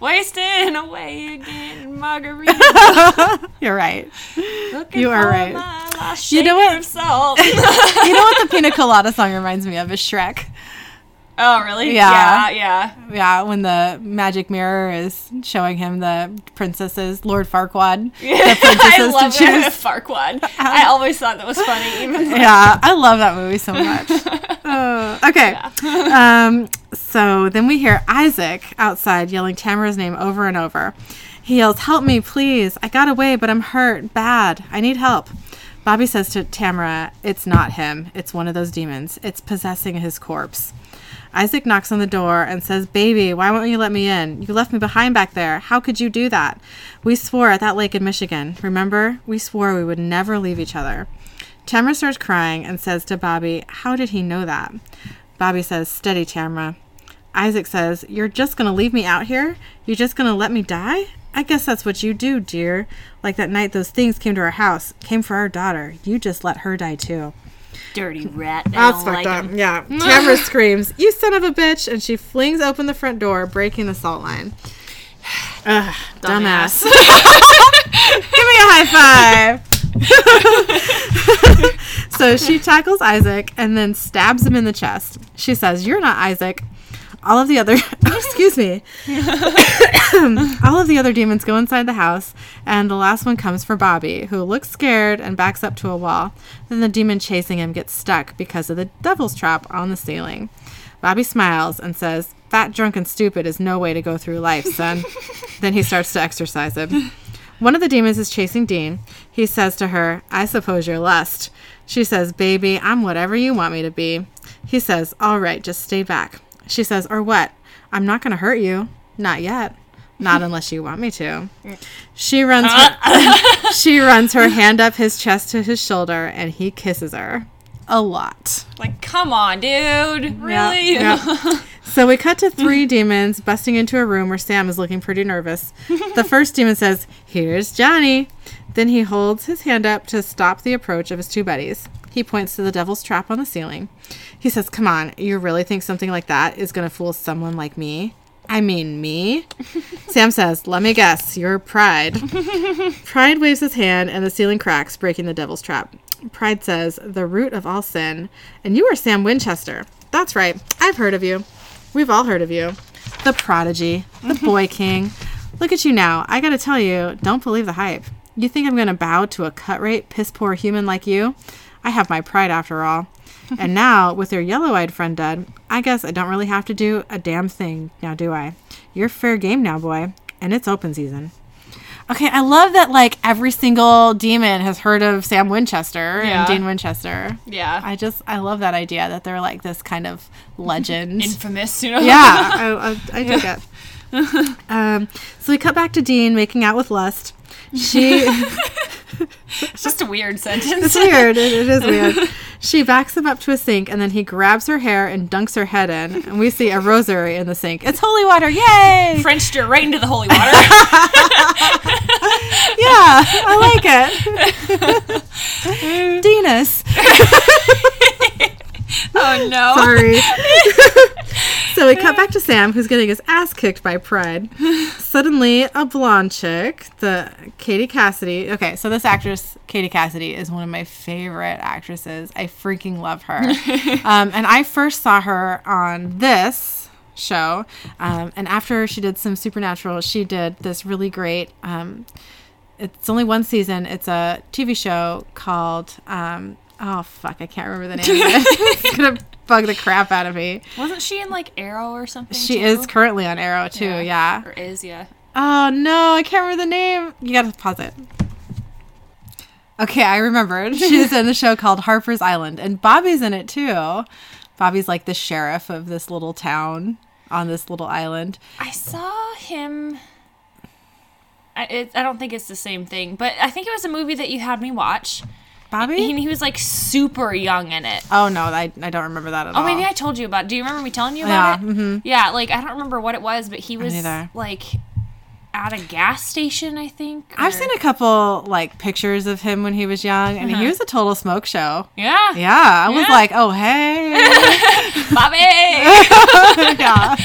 Wasting away again, margarita. You're right. Looking You are right. You know what? Of salt. You know what the pina colada song reminds me of is Shrek. Oh, really? Yeah. Yeah, yeah. Yeah, when the magic mirror is showing him the princesses, Lord Farquaad, the I princesses love to choose. Farquaad. I always thought that was funny. Even yeah, I love that movie so much. Uh, okay. Um, so then we hear Isaac outside yelling Tamara's name over and over. He yells, Help me, please. I got away, but I'm hurt. Bad. I need help. Bobby says to Tamara, It's not him. It's one of those demons. It's possessing his corpse. Isaac knocks on the door and says, Baby, why won't you let me in? You left me behind back there. How could you do that? We swore at that lake in Michigan. Remember? We swore we would never leave each other. Tamara starts crying and says to Bobby, How did he know that? Bobby says, Steady, Tamara. Isaac says, You're just going to leave me out here? You're just going to let me die? I guess that's what you do, dear. Like that night those things came to our house, came for our daughter. You just let her die too. Dirty rat. I That's fucked like up. him. Yeah. Tamara screams, You son of a bitch! And she flings open the front door, breaking the salt line. Ugh, dumbass. Give me a high five. so she tackles Isaac and then stabs him in the chest. She says, You're not Isaac. All of the other, excuse me, all of the other demons go inside the house, and the last one comes for Bobby, who looks scared and backs up to a wall. Then the demon chasing him gets stuck because of the devil's trap on the ceiling. Bobby smiles and says, Fat, drunk, and stupid is no way to go through life, son. then he starts to exorcise him. One of the demons is chasing Dean. He says to her, I suppose you're lust. She says, Baby, I'm whatever you want me to be. He says, All right, just stay back. She says, Or what? I'm not going to hurt you. Not yet. Not unless you want me to. She runs her, she runs her hand up his chest to his shoulder and he kisses her. A lot. Like, come on, dude. Really? Yeah. So we cut to three demons busting into a room where Sam is looking pretty nervous. The first demon says, Here's Johnny. Then he holds his hand up to stop the approach of his two buddies. He points to the devil's trap on the ceiling. He says, Come on, you really think something like that is going to fool someone like me? I mean, me? Sam says, Let me guess, you're Pride. Pride waves his hand and the ceiling cracks, breaking the devil's trap. Pride says, The root of all sin. And you are Sam Winchester. That's right. I've heard of you. We've all heard of you. The prodigy, the boy king. Look at you now. I gotta tell you, don't believe the hype. You think I'm gonna bow to a cut rate, piss poor human like you? I have my pride after all. and now, with your yellow eyed friend dead, I guess I don't really have to do a damn thing now, do I? You're fair game now, boy. And it's open season. Okay, I love that like every single demon has heard of Sam Winchester Yeah. and Dean Winchester. Yeah. I just I love that idea that they're like this kind of legend. Infamous, you know? yeah, I, I, I dig it. Um, so we cut back to Dean making out with Lust. She It's just a weird sentence. it's weird. It, it is weird. She backs him up to a sink and then he grabs her hair and dunks her head in. And we see a rosary in the sink. It's holy water! Yay! Frenched her right into the holy water. Yeah, I like it. Dennis. oh no. Sorry. so we cut back to Sam, who's getting his ass kicked by Pride. Suddenly, a blonde chick, the Katie Cassidy. Okay, so this actress, Katie Cassidy, is one of my favorite actresses. I freaking love her. um, and I first saw her on this show. Um, and after she did some Supernatural, she did this really great. Um, it's only one season. It's a TV show called. Um, oh fuck! I can't remember the name. of it. it's gonna bug the crap out of me. Wasn't she in like Arrow or something? She too? is currently on Arrow too. Yeah. Or is, yeah. Oh no, I can't remember the name. You gotta pause it. Okay, I remembered. She's in the show called Harper's Island, and Bobby's in it too. Bobby's like the sheriff of this little town on this little island. I saw him. I, it, I don't think it's the same thing, but I think it was a movie that you had me watch, Bobby? He, he was like super young in it. oh no, I, I don't remember that at all. Oh, maybe I told you about. Do you remember me telling you about Yeah, it? mhm. Yeah, like I don't remember what it was, but he was like at a gas station, I think. I've seen a couple like pictures of him when he was young, and he was a total smoke show. Yeah, Yeah, I was like, oh hey, Bobby. yeah.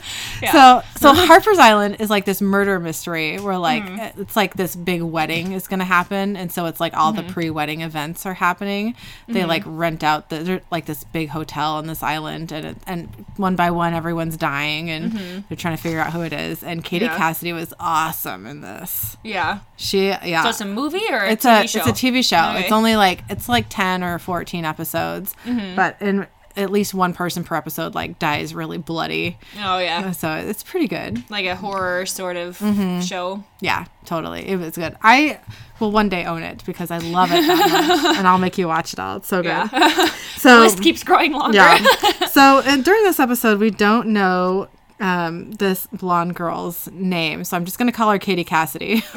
So, so Harper's Island is like this murder mystery where like mm-hmm. eh, it's like this big wedding is going to happen, and so it's like all the mm-hmm. pre-wedding events are happening. They mm-hmm. like rent out the like this big hotel on this island, and it, and one by one everyone's dying, and they're trying to figure out who it is. And Katie Yeah. Cassidy was awesome in this. yeah. She yeah. So it's a movie or a it's TV a show? it's a TV show. Okay. It's only like it's like ten or fourteen episodes, Mm-hmm. but in at least one person per episode like dies really bloody. Oh yeah, So it's pretty good. like a horror sort of Mm-hmm. show. Yeah, totally. It was good. I will one day own it because I love it that much, and I'll make you watch it all. It's so good. Yeah. So List keeps growing longer. yeah. so uh, during this episode, we don't know um, this blonde girl's name, so I'm just gonna call her Katie Cassidy.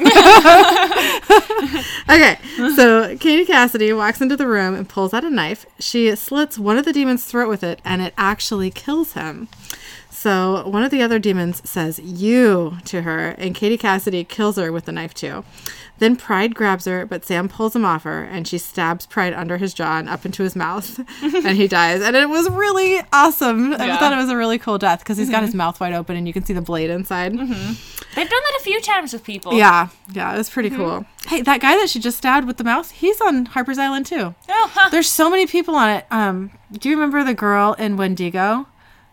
okay, so Katie Cassidy walks into the room and pulls out a knife. She slits one of the demon's throat with it, and it actually kills him. So one of the other demons says "you" to her, and Katie Cassidy kills her with the knife too. Then Pride grabs her, but Sam pulls him off her, and she stabs Pride under his jaw and up into his mouth, and he dies. And it was really awesome. I thought it was a really cool death because he's got his mouth wide open, and you can see the blade inside. They've done that a few times with people. Yeah, yeah, it was pretty cool. Hey, that guy that she just stabbed with the mouse, he's on Harper's Island too. Oh, huh. There's so many people on it. Um, do you remember the girl in Wendigo,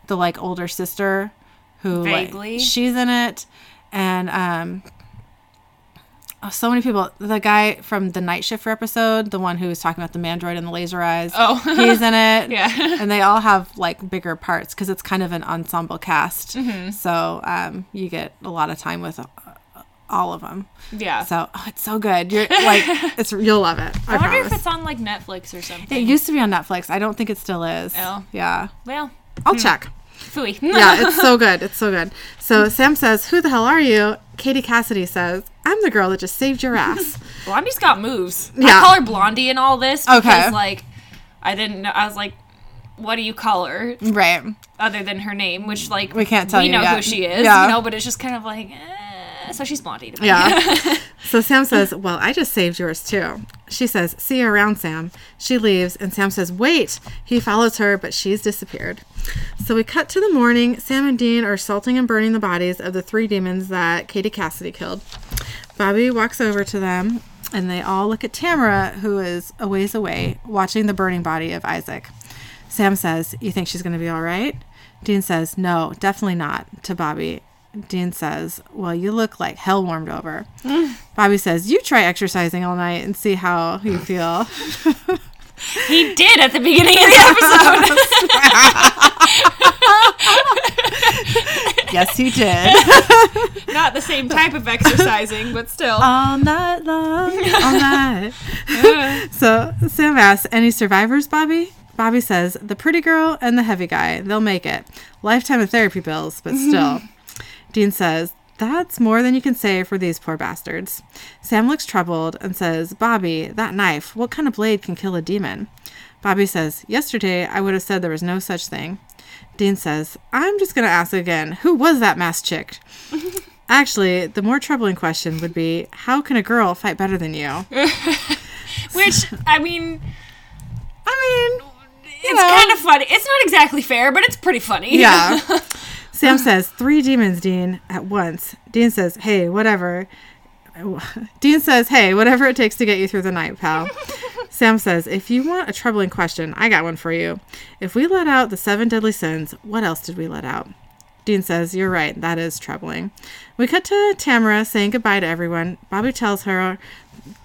the like older sister, who like, Vaguely. she's in it, and um, oh, so many people. The guy from the Night Shifter episode, the one who was talking about the mandroid and the laser eyes, Oh. he's in it. Yeah. and they all have like bigger parts because it's kind of an ensemble cast. Mm-hmm. So um, you get a lot of time with. Uh, all of them. yeah. So oh, it's so good. You're like, it's you'll love it. I, I wonder promise. if it's on like Netflix or something. It used to be on Netflix. I don't think it still is. Oh. Yeah. well, I'll check. fooey. Yeah, it's so good. It's so good. So Sam says, Who the hell are you? Katie Cassidy says, I'm the girl that just saved your ass. Blondie's got moves. Yeah. I call her Blondie in all this because Okay. like I didn't know. I was like, what do you call her right. other than her name? Which like We can't tell we you know yet. who she is, Yeah. you know. But it's just kind of like, eh. so she's Blondie. To me. Yeah. so Sam says, Well, I just saved yours too. She says, See you around, Sam. She leaves, and Sam says, Wait. He follows her, but she's disappeared. So we cut to the morning. Sam and Dean are salting and burning the bodies of the three demons that Katie Cassidy killed. Bobby walks over to them, and they all look at Tamara, who is a ways away, watching the burning body of Isaac. Sam says, You think she's going to be all right? Dean says, No, definitely not, to Bobby. Dean says, Well, you look like hell warmed over. Bobby says, You try exorcising all night and see how you feel. he did at the beginning of the episode. yes, he did. Not the same type of exercising, but still. all night long. All night. so Sam asks, Any survivors, Bobby? Bobby says, The pretty girl and the heavy guy. They'll make it. Lifetime of therapy bills, but still. Dean says, That's more than you can say for these poor bastards. Sam looks troubled and says, Bobby, that knife, what kind of blade can kill a demon? Bobby says, Yesterday I would have said there was no such thing. Dean says, I'm just going to ask again, who was that masked chick? Actually, the more troubling question would be, how can a girl fight better than you? Which I mean, I mean, it's know. kind of funny. It's not exactly fair, but it's pretty funny. yeah. Sam says, three demons, Dean, at once. Dean says, hey, whatever. Dean says, hey, whatever it takes to get you through the night, pal. Sam says, if you want a troubling question, I got one for you. If we let out the seven deadly sins, what else did we let out? Dean says, You're right, that is troubling. We cut to Tamara saying goodbye to everyone. Bobby tells her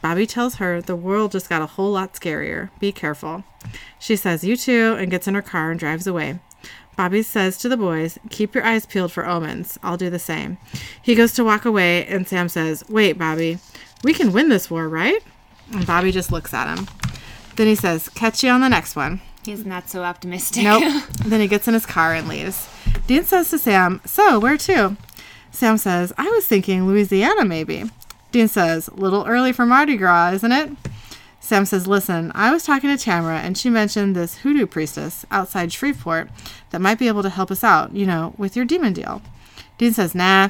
Bobby tells her the world just got a whole lot scarier. Be careful. She says, You too, and gets in her car and drives away. Bobby says to the boys, Keep your eyes peeled for omens. I'll do the same. He goes to walk away, and Sam says, Wait, Bobby, we can win this war, right? And Bobby just looks at him. Then he says, Catch you on the next one. He's not so optimistic. Nope. then he gets in his car and leaves. Dean says to Sam, So, where to? Sam says, I was thinking Louisiana, maybe. Dean says, Little early for Mardi Gras, isn't it? Sam says, Listen, I was talking to Tamara and she mentioned this hoodoo priestess outside Shreveport that might be able to help us out, you know, with your demon deal. Dean says, Nah.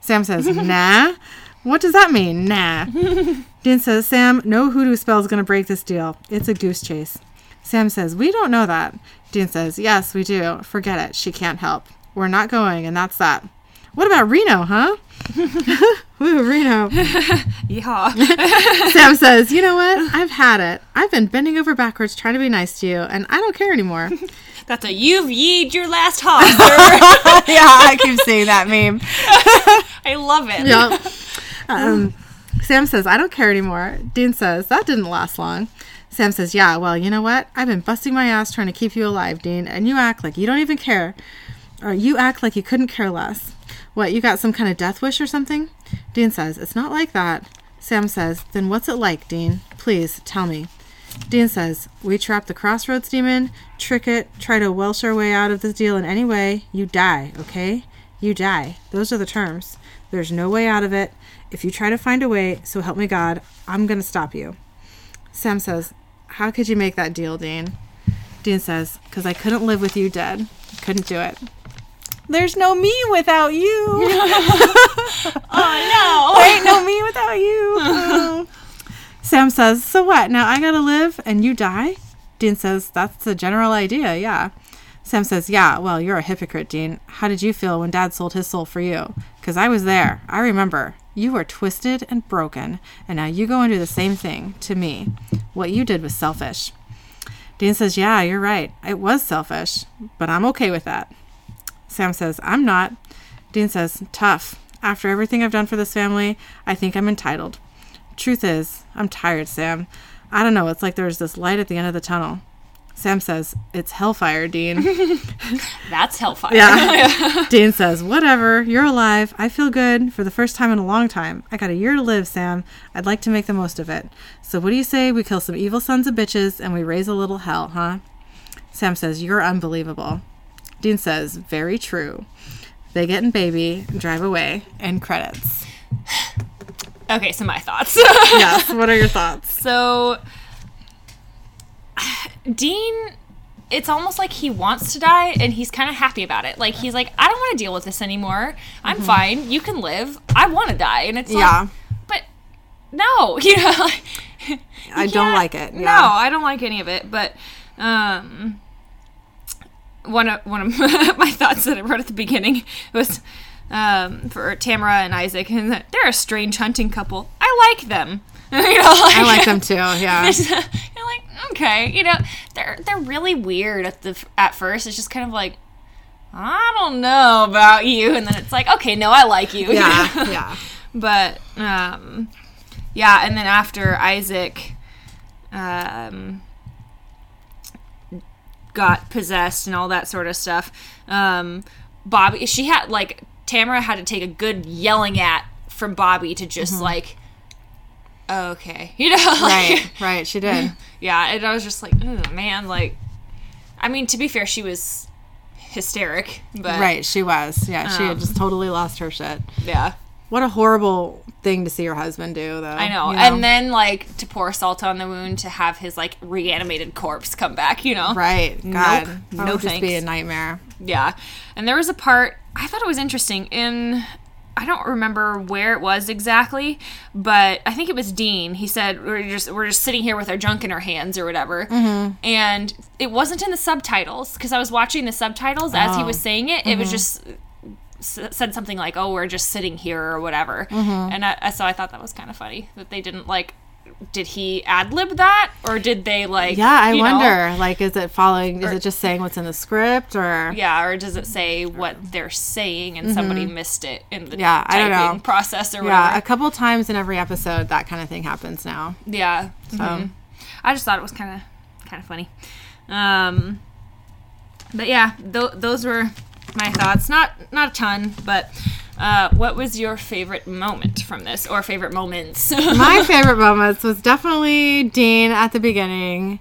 Sam says, Nah. What does that mean? Nah. Dean says, Sam, no hoodoo spell is going to break this deal. It's a goose chase. Sam says, We don't know that. Dean says, Yes, we do. Forget it. She can't help. We're not going, and that's that. What about Reno, huh? Woo, Reno. Yeah. Sam says, You know what? I've had it. I've been bending over backwards trying to be nice to you, and I don't care anymore. That's a you've yeed your last hog, yeah, I keep seeing that meme. I love it. Yeah. Um, Sam says, I don't care anymore. Dean says, That didn't last long. Sam says, Yeah, well, you know what? I've been busting my ass trying to keep you alive, Dean, and you act like you don't even care. Or you act like you couldn't care less. What, you got some kind of death wish or something? Dean says, It's not like that. Sam says, Then what's it like, Dean? Please, tell me. Dean says, We trap the crossroads demon, trick it, try to welsh our way out of this deal in any way, you die, okay? You die. Those are the terms. There's no way out of it. If you try to find a way, so help me God, I'm going to stop you. Sam says, How could you make that deal, Dean? Dean says, Because I couldn't live with you dead. Couldn't do it. There's no me without you. Oh no. There ain't no me without you. Oh. Sam says, So what? Now I gotta live and you die? Dean says, That's the general idea, yeah. Sam says, Yeah, well, you're a hypocrite, Dean. How did you feel when Dad sold his soul for you? Because I was there. I remember. You were twisted and broken, and now you go and do the same thing to me. What you did was selfish. Dean says, Yeah, you're right. It was selfish, but I'm okay with that. Sam says, I'm not. Dean says, Tough. After everything I've done for this family, I think I'm entitled. Truth is, I'm tired, Sam. I don't know. It's like there's this light at the end of the tunnel. Sam says, It's hellfire, Dean. That's hellfire. Yeah. Dean says, Whatever. You're alive. I feel good for the first time in a long time. I got a year to live, Sam. I'd like to make the most of it. So, what do you say we kill some evil sons of bitches and we raise a little hell, huh? Sam says, You're unbelievable. Dean says, Very true. They get in baby, drive away, and credits. Okay, so my thoughts. Yes. What are your thoughts? So, Dean, it's almost like he wants to die and he's kind of happy about it. Like, he's like, I don't want to deal with this anymore. I'm fine. You can live. I want to die. And it's Mm-hmm. Yeah. like, but no, you know, like, I don't like it. No, I don't like any of it. But, um, one of one of my thoughts that I wrote at the beginning was um, for Tamara and Isaac, and that they're a strange hunting couple. I like them. you know, I like them too. Yeah. you're like, okay, you know, they're they're really weird at the at first. It's just kind of like, I don't know about you, and then it's like, okay, no, I like you. Yeah. Yeah. but um, yeah, and then after Isaac, um, got possessed and all that sort of stuff, um, Bobby, she had like Tamara had to take a good yelling at from Bobby to just like. Okay, you know, like, Right. Right. She did. yeah, and I was just like, "Ugh, man, like, I mean, to be fair, she was hysteric, but Right. She was. Yeah. She had Um, just totally lost her shit. yeah, What a horrible thing to see your husband do, though. I know. you And then like to pour salt on the wound to have his like reanimated corpse come back, you know? right, God, Nope. that No would just be a nightmare. Yeah. And there was a part I thought it was interesting in I don't remember where it was exactly, but I think it was Dean. He said we're just we're just sitting here with our junk in our hands or whatever, Mm-hmm. and it wasn't in the subtitles because I was watching the subtitles as he Oh. was saying it. It was Mm-hmm. just said something like, "Oh, we're just sitting here" or whatever, Mm-hmm. and I- so I thought that was kind of funny that they didn't like. Did he ad lib that or did they like? Yeah, I you know- wonder. Like, is it following? Is it just saying what's in the script, or Yeah, or does it say what they're saying and somebody missed it in the Mm-hmm. Yeah, I don't know. process or whatever? yeah, a couple times in every episode, that kind of thing happens now. Yeah. mhm. I just thought it was kind of kind of funny. Um, but yeah, th- those were my thoughts. Not not a ton, but uh, what was your favorite moment from this, or favorite moments? My favorite moments was definitely Dean at the beginning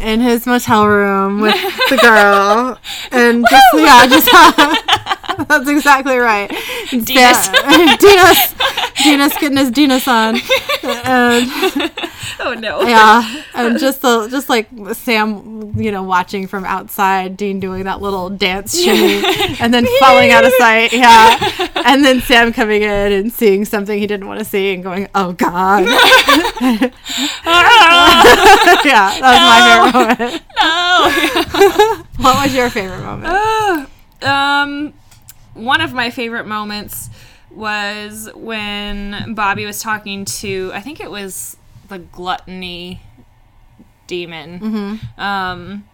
in his motel room with the girl, and just yeah, just That's exactly right. Sam- Dinos. Dinos getting his Dinos on. And Oh no. yeah, and just the just like Sam, you know, watching from outside, Dean doing that little dance shimmy, and then falling out of sight. Yeah, and then Sam coming in and seeing something he didn't want to see and going, "Oh God." Ah! yeah, that was my favorite moment. no. What was your favorite moment? um, one of my favorite moments was when Bobby was talking to, I think it was the gluttony demon. Mm-hmm. Um,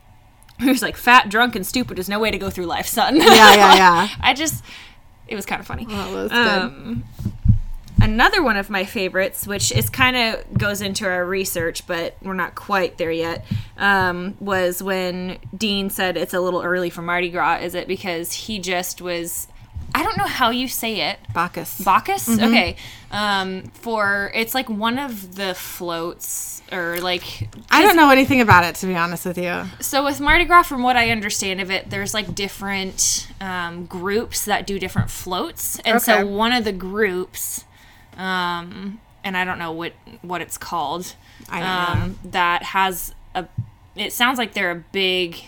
he was like, "Fat, drunk, and stupid is no way to go through life, son." Yeah, yeah, yeah. I just, it was kind of funny. That was good. Um, another one of my favorites, which is kind of goes into our research, but we're not quite there yet, um, was when Dean said it's a little early for Mardi Gras. Is it because he just was? I don't know how you say it. Bacchus. Bacchus. Okay. Um, for it's like one of the floats or like I don't know anything about it to be honest with you. so with Mardi Gras, from what I understand of it, there's like different um, groups that do different floats, and Okay. so one of the groups, um, and I don't know what what it's called, I don't um, that has a. It sounds like they're a big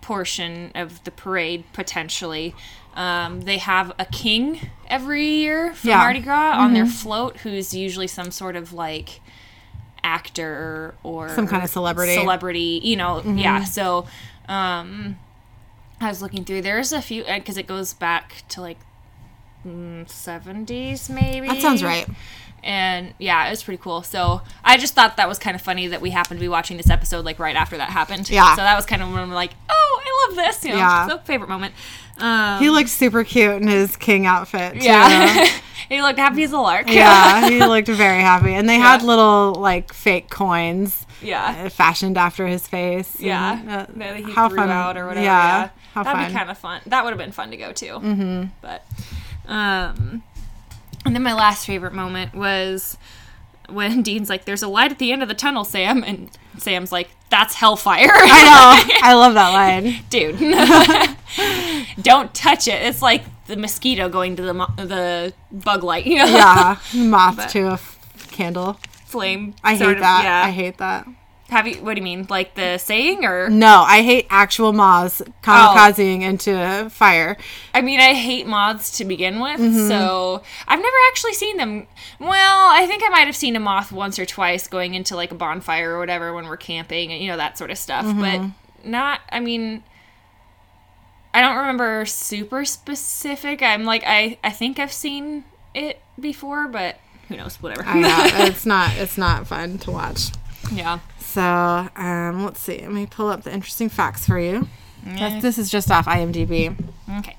portion of the parade potentially. Um, they have a king every year for Yeah. Mm-hmm. Mardi Gras on their float, who's usually some sort of like actor or Some kind of celebrity. Mm-hmm. celebrity you know yeah so um i was looking through there's a few because it goes back to like 70s maybe That sounds right. and yeah it was pretty cool so i just thought that was kind of funny that we happened to be watching this episode like right after that happened Yeah. so that was kind of when i'm like oh i love this you know Yeah. so favorite moment um He looked super cute in his king outfit. Too. yeah he looked happy as a lark yeah, he looked very happy. And they had little like fake coins yeah uh, fashioned after his face. and, Yeah, uh, that he how threw fun. out or whatever. Yeah, Yeah, how that'd fun. be kind of fun. That would have been fun to go to. Mm-hmm. But, um, and then my last favorite moment was when Dean's like, "There's a light at the end of the tunnel, Sam," and Sam's like, "That's hellfire." I know. I love that line. dude. Don't touch it. It's like the mosquito going to the mo- the bug light. You know, Yeah, moth But- to a f- candle. flame. I hate of- that. Yeah. I hate that. Have you? What do you mean? Like the saying or? No, I hate actual moths kamikazing into fire. I mean, I hate moths to begin with, Mm-hmm. so I've never actually seen them. Well, I think I might have seen a moth once or twice going into like a bonfire or whatever when we're camping and you know that sort of stuff, Mm-hmm. but not. I mean, I don't remember super specific. I'm like I I think I've seen it before, but who knows? Whatever. I know it's not. It's not fun to watch. yeah. So um, let's see. Let me pull up the interesting facts for you. That's- This is just off IMDb. Okay.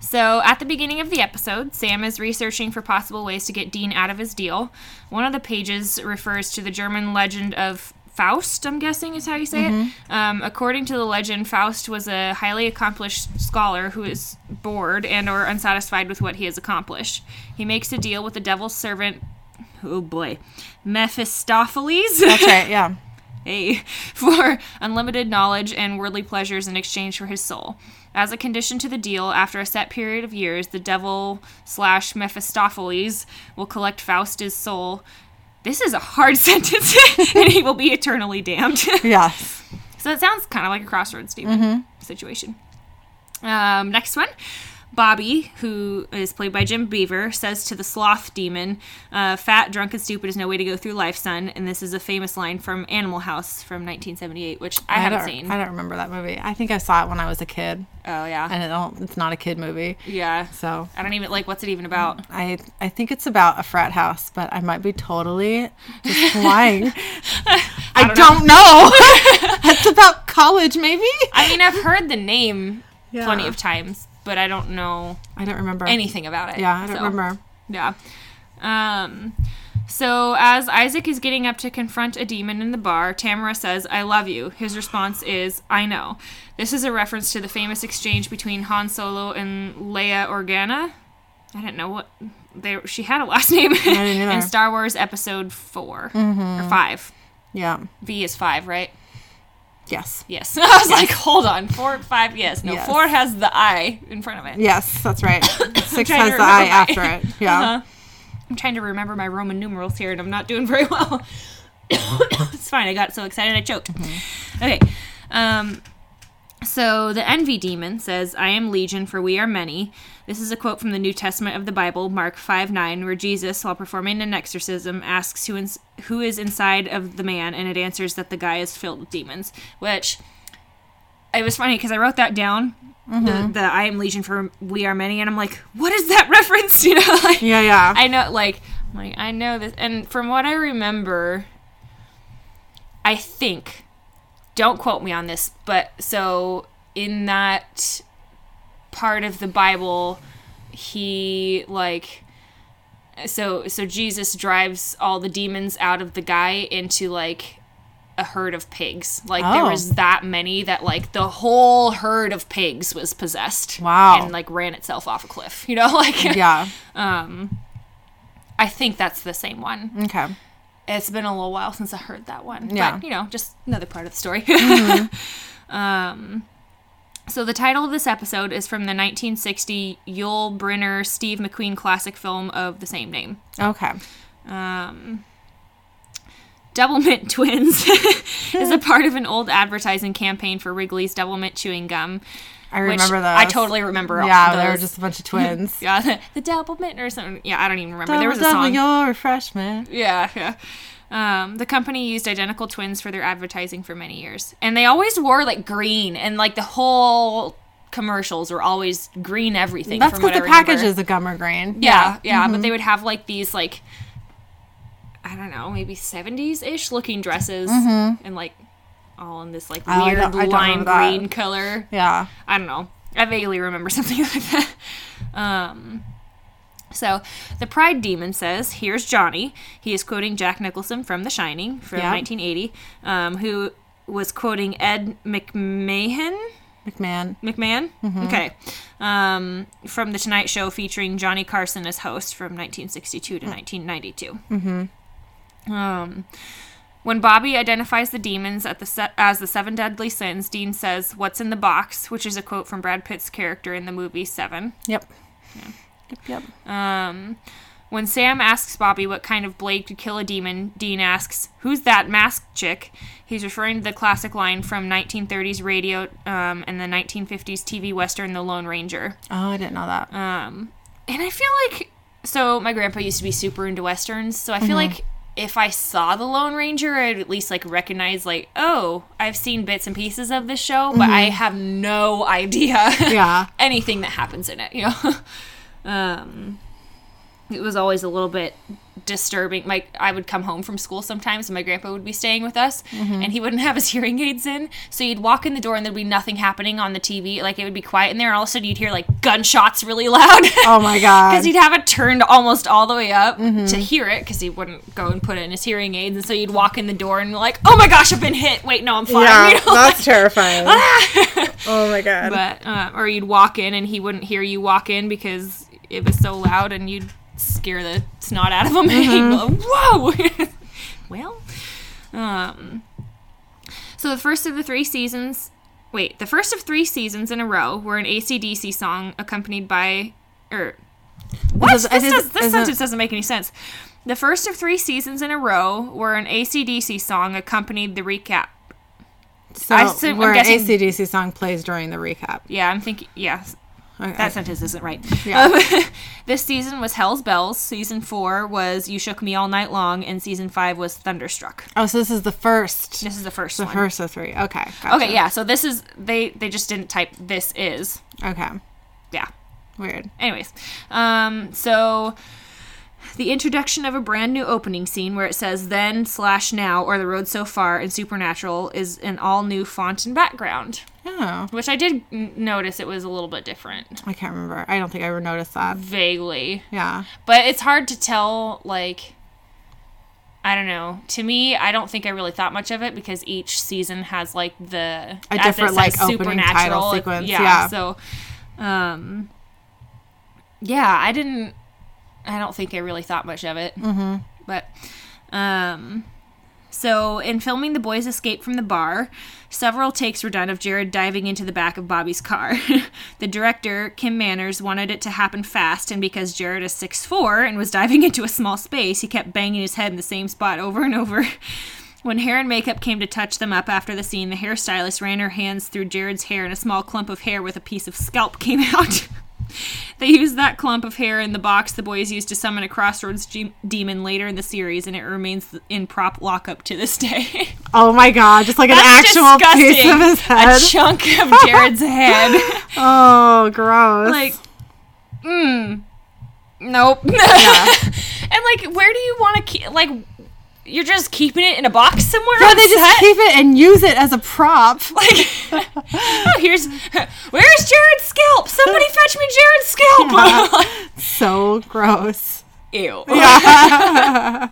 So, at the beginning of the episode, Sam is researching for possible ways to get Dean out of his deal. One of the pages refers to the German legend of Faust, I'm guessing is how you say it. Um, according to the legend, Faust was a highly accomplished scholar who is bored and or unsatisfied with what he has accomplished. He makes a deal with the devil's servant, oh boy, Mephistopheles. That's right. Yeah. Hey, for unlimited knowledge and worldly pleasures in exchange for his soul. As a condition to the deal, after a set period of years, the devil slash Mephistopheles will collect Faust's soul. This is a hard sentence, and he will be eternally damned. Yes. so it sounds kind of like a crossroads demon situation. Um, next one. Bobby, who is played by Jim Beaver, says to the sloth demon, uh, Fat, drunk, and stupid is no way to go through life, son. And this is a famous line from Animal House from 1978, which I, haven't seen. I don't remember that movie. I think I saw it when I was a kid, oh, yeah. and it don't, it's not a kid movie. yeah. So I don't even, like, what's it even about? I I think it's about a frat house, but I might be totally just lying. I, don't, know. it's about college, maybe. I mean, I've heard the name plenty of times, but I don't know I don't remember anything about it. Yeah, I don't so. remember. Yeah. Um, so as Isaac is getting up to confront a demon in the bar, Tamara says, I love you. His response is, I know. This is a reference to the famous exchange between Han Solo and Leia Organa. I didn't know what they she had a last name. Mm-hmm. in Star Wars Episode 4 or 5. Yeah, V is 5, right? Yes. Yes. I was like, hold on. Four, five, yes. No, Yes. four has the I in front of it. Yes, that's right. Six has the I my- after it. Yeah. Uh-huh. I'm trying to remember my Roman numerals here and I'm not doing very well. it's fine. I got so excited I choked. Mm-hmm. Okay. Um, so the envy demon says, I am legion, for we are many. This is a quote from the New Testament of the Bible, Mark 5 9, where Jesus, while performing an exorcism, asks who, ins- who is inside of the man, and it answers that the guy is filled with demons. Which, it was funny because I wrote that down. The, mm-hmm. the I am legion for we are many, and I'm like, what is that reference? You know, like Yeah, yeah. I know, like, like I know this, and from what I remember, I think, don't quote me on this, but so in that part of the Bible, he like, so so Jesus drives all the demons out of the guy into like a herd of pigs. Like there Oh. was that many that like the whole herd of pigs was possessed. Wow. And like ran itself off a cliff. You know, like yeah. Um I think that's the same one. Okay. It's been a little while since I heard that one. Yeah. But, you know, just another part of the story. um, so the title of this episode is from the 1960 Yul Brynner Steve McQueen classic film of the same name. Okay. Um, Doublemint Twins is a part of an old advertising campaign for Wrigley's Doublemint chewing gum. I remember those. I totally remember. all Yeah, they were just a bunch of twins. yeah, the, the Doublemint or something. Yeah, I don't even remember. there was a Double, song. double your refreshment. Yeah, yeah. Um, the company used identical twins for their advertising for many years, and they always wore like green, and like the whole commercials were always green everything. That's what because the package is a gummer green. Yeah, yeah, but they would have like these like I don't know, maybe seventies ish looking dresses, and like all in this like weird don't lime green color. Yeah. I don't know. I vaguely remember something like that. Um, so the Pride Demon says, "Here's Johnny." He is quoting Jack Nicholson from The Shining from Yeah. 1980, um, who was quoting Ed McMahon. McMahon. McMahon? Okay. Um, from The Tonight Show featuring Johnny Carson as host from 1962 to 1992. Mm-hmm. Um, when Bobby identifies the demons at the se- as the seven deadly sins, Dean says, What's in the box? which is a quote from Brad Pitt's character in the movie Seven. Yep. Yep. Yep. Um, when Sam asks Bobby what kind of blade could kill a demon, Dean asks, Who's that masked chick? He's referring to the classic line from 1930s radio um, and the 1950s TV Western, The Lone Ranger. Oh, I didn't know that. Um, and I feel like, so my grandpa used to be super into Westerns, so I feel like if I saw The Lone Ranger, I'd at least like recognize, like, oh, I've seen bits and pieces of this show, but I have no idea yeah. anything that happens in it, you know. um, it was always a little bit disturbing. My I would come home from school sometimes, and my grandpa would be staying with us, Mm-hmm. and he wouldn't have his hearing aids in. So you'd walk in the door, and there'd be nothing happening on the TV. Like it would be quiet in there, and all of a sudden you'd hear like gunshots really loud. Oh my god. Because he'd have it turned almost all the way up Mm-hmm. to hear it, because he wouldn't go and put it in his hearing aids, and so you'd walk in the door and like, oh my gosh, I've been hit. Wait, no, I'm fine. yeah, You know, that's terrifying. oh my god. but uh, or you'd walk in and he wouldn't hear you walk in because it was so loud and you'd scare the snot out of them. he'd whoa. Well um so the first of the three seasons wait the first of three seasons in a row were an acdc song accompanied by or what? Is this, is- does, this sentence doesn't make any sense. The first of three seasons in a row were an acdc song accompanied the recap. So I I'm where guessing- ACDC song plays during the recap. yeah i'm thinking yeah Okay. That sentence isn't right. Yeah. Um, this season was Hell's Bells. Season four was You Shook Me All Night Long, and season five was Thunderstruck. oh, so this is the first. This is the first the one. first of three. Okay. Gotcha. Okay, yeah. So this is they they just didn't type this is Okay. yeah. Weird. Anyways, um, so the introduction of a brand new opening scene where it says then slash now or the road so far in Supernatural is an all new font and background, Oh, which I did n- notice it was a little bit different, I can't remember. I don't think I ever noticed that. vaguely. Yeah. But it's hard to tell, like, I don't know. To me, I don't think I really thought much of it because each season has, like, the. A different, like, opening title supernatural. sequence, Yeah, yeah. So, um. Yeah, I didn't. I don't think I really thought much of it. Mm-hmm. But, um. So, in filming the boys' escape from the bar, several takes were done of Jared diving into the back of Bobby's car. the director, Kim Manners, wanted it to happen fast, and because Jared is 6'4 and was diving into a small space, he kept banging his head in the same spot over and over. When hair and makeup came to touch them up after the scene, the hairstylist ran her hands through Jared's hair, and a small clump of hair with a piece of scalp came out. They used that clump of hair in the box the boys used to summon a crossroads ge- demon later in the series, and it remains in prop lockup to this day. Oh my god, just like an actual piece of his head. A chunk of Jared's head. oh, gross. like, mm, nope. and like, where do you want to keep? Like, you're just keeping it in a box somewhere? yeah, they just set? keep it and use it as a prop. Like, oh, here's where's Jared's scalp? Somebody fetch me Jared's scalp. so gross. Ew. Yeah.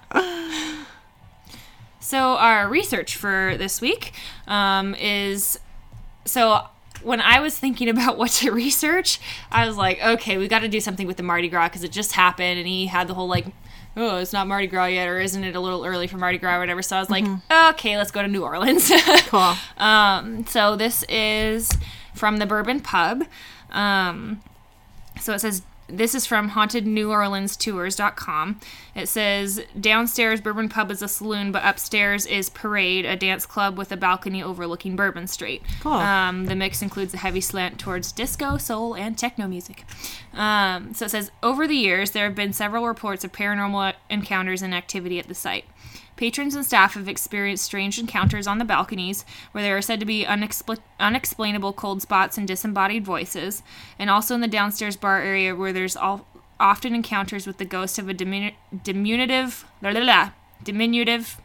So our research for this week um, is so when I was thinking about what to research, I was like, okay, we got to do something with the Mardi Gras because it just happened, and he had the whole like. Oh, it's not Mardi Gras yet, or isn't it a little early for Mardi Gras, or whatever. So I was like, okay, let's go to New Orleans. cool. Um, so this is from the Bourbon Pub. Um, so it says this is from hauntedneworleanstours.com. It says downstairs Bourbon Pub is a saloon, but upstairs is Parade, a dance club with a balcony overlooking Bourbon Street. Cool. Um, the mix includes a heavy slant towards disco, soul, and techno music. Um, so it says over the years there have been several reports of paranormal encounters and activity at the site. Patrons and staff have experienced strange encounters on the balconies, where there are said to be unexpl- unexplainable cold spots and disembodied voices, and also in the downstairs bar area, where there's all, often encounters with the ghost of a diminu- diminutive, la, la, la, diminutive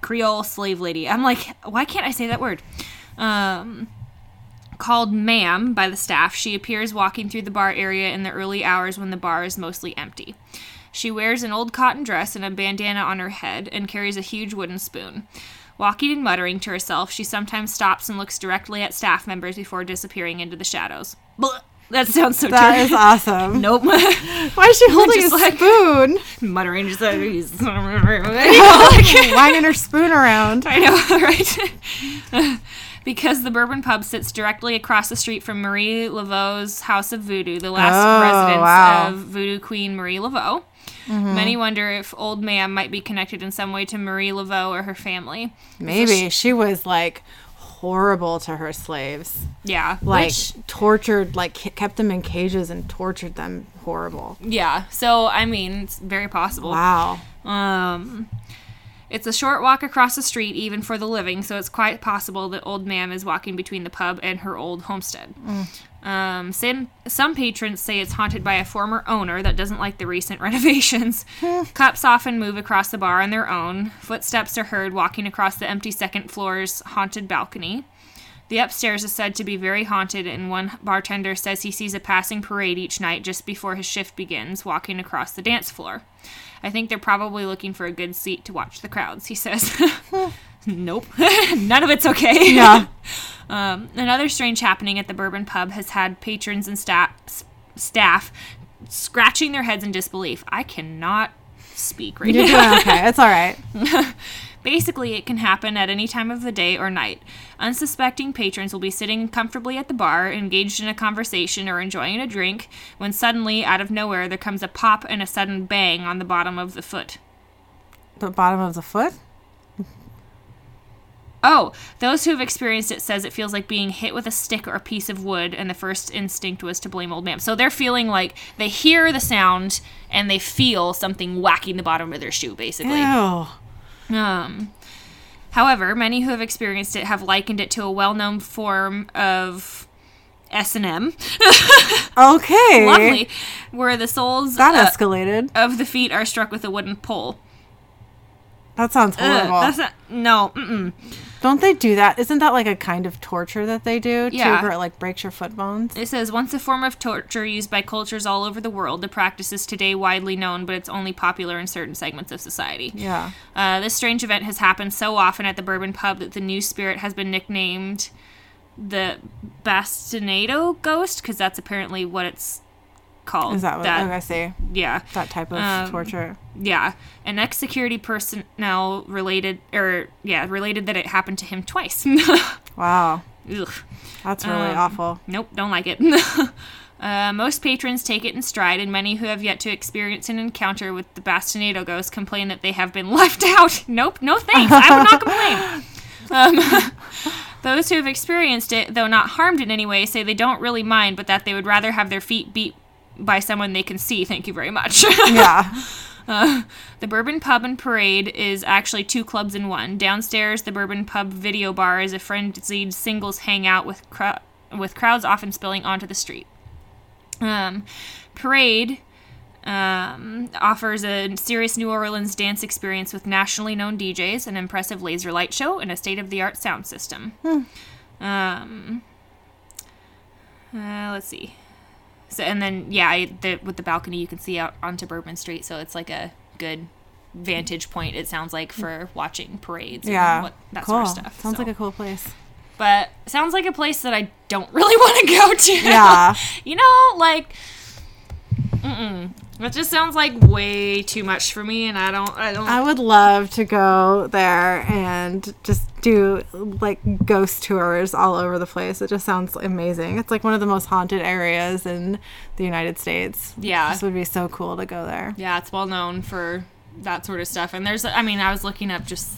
Creole slave lady. I'm like, why can't I say that word? Um, called Ma'am by the staff, she appears walking through the bar area in the early hours when the bar is mostly empty. She wears an old cotton dress and a bandana on her head and carries a huge wooden spoon. Walking and muttering to herself, she sometimes stops and looks directly at staff members before disappearing into the shadows. Blah. That sounds so That is terrible. awesome. Nope. Why is she holding a like- spoon? muttering just like, Wagging her spoon around. I know, right? because the Bourbon Pub sits directly across the street from Marie Laveau's House of Voodoo, the last Oh, residence wow. of Voodoo Queen Marie Laveau. Many wonder if Old Ma'am might be connected in some way to Marie Laveau or her family. Maybe she was like horrible to her slaves. Yeah, Like which tortured, like kept them in cages and tortured them horrible. yeah. So I mean, it's very possible. Wow. Um, it's a short walk across the street, even for the living, so it's quite possible that Old Ma'am is walking between the pub and her old homestead. Um, some, some patrons say it's haunted by a former owner that doesn't like the recent renovations. Cups often move across the bar on their own. Footsteps are heard walking across the empty second floor's haunted balcony. The upstairs is said to be very haunted, and one bartender says he sees a passing parade each night just before his shift begins, walking across the dance floor. I think they're probably looking for a good seat to watch the crowds, he says. nope. None of it's okay. Yeah. Um, another strange happening at the Bourbon Pub has had patrons and staff, staff scratching their heads in disbelief. I cannot speak right You're now. doing okay. It's all right. Basically, it can happen at any time of the day or night. Unsuspecting patrons will be sitting comfortably at the bar, engaged in a conversation or enjoying a drink, when suddenly, out of nowhere, there comes a pop and a sudden bang on the bottom of the foot. The bottom of the foot? Oh, those who have experienced it says it feels like being hit with a stick or a piece of wood, and the first instinct was to blame old ma'am. So they're feeling like they hear the sound and they feel something whacking the bottom of their shoe, basically. Ew. Um, however, many who have experienced it have likened it to a well-known form of S and M, Okay. lovely, where the soles That uh, escalated. of the feet are struck with a wooden pole. That sounds Ugh, horrible. that's not no. Mm-mm. Don't they do that? Isn't that like a kind of torture that they do? Yeah. Too, where it like breaks your foot bones? It says once a form of torture used by cultures all over the world. The practice is today widely known, but it's only popular in certain segments of society. Yeah. Uh, this strange event has happened so often at the Bourbon Pub that the new spirit has been nicknamed the Bastinado Ghost because that's apparently what it's called Is that what that. I see? Yeah, That type of Um, torture. yeah. An ex security personnel related, or yeah, related that it happened to him twice. Wow. Ugh. That's really Um, awful. Nope, don't like it. uh, most patrons take it in stride, and many who have yet to experience an encounter with the bastinado ghost complain that they have been left out. Nope, no thanks. I would not complain. Um, those who have experienced it, though not harmed in any way, say they don't really mind, but that they would rather have their feet beat by someone they can see. Thank you very much. Yeah. Uh, the Bourbon Pub and Parade is actually two clubs in one. Downstairs, the Bourbon Pub video bar is a frenzied singles hangout with cro- with crowds often spilling onto the street. Um, Parade um, offers a serious New Orleans dance experience with nationally known DJs, an impressive laser light show, and a state of the art sound system. Um, uh, let's see. So and then yeah, I, the, with the balcony you can see out onto Bourbon Street, so it's like a good vantage point. It sounds like for watching parades. Yeah. and what, that cool. sort of stuff. Sounds so. like a cool place. but sounds like a place that I don't really want to go to. Yeah. you know, like, mm-mm. That just sounds like way too much for me, and I don't, I don't. I would love to go there and just do like ghost tours all over the place. It just sounds amazing. It's like one of the most haunted areas in the United States. Yeah. This would be so cool to go there. yeah, it's well known for that sort of stuff. And there's, I mean, I was looking up just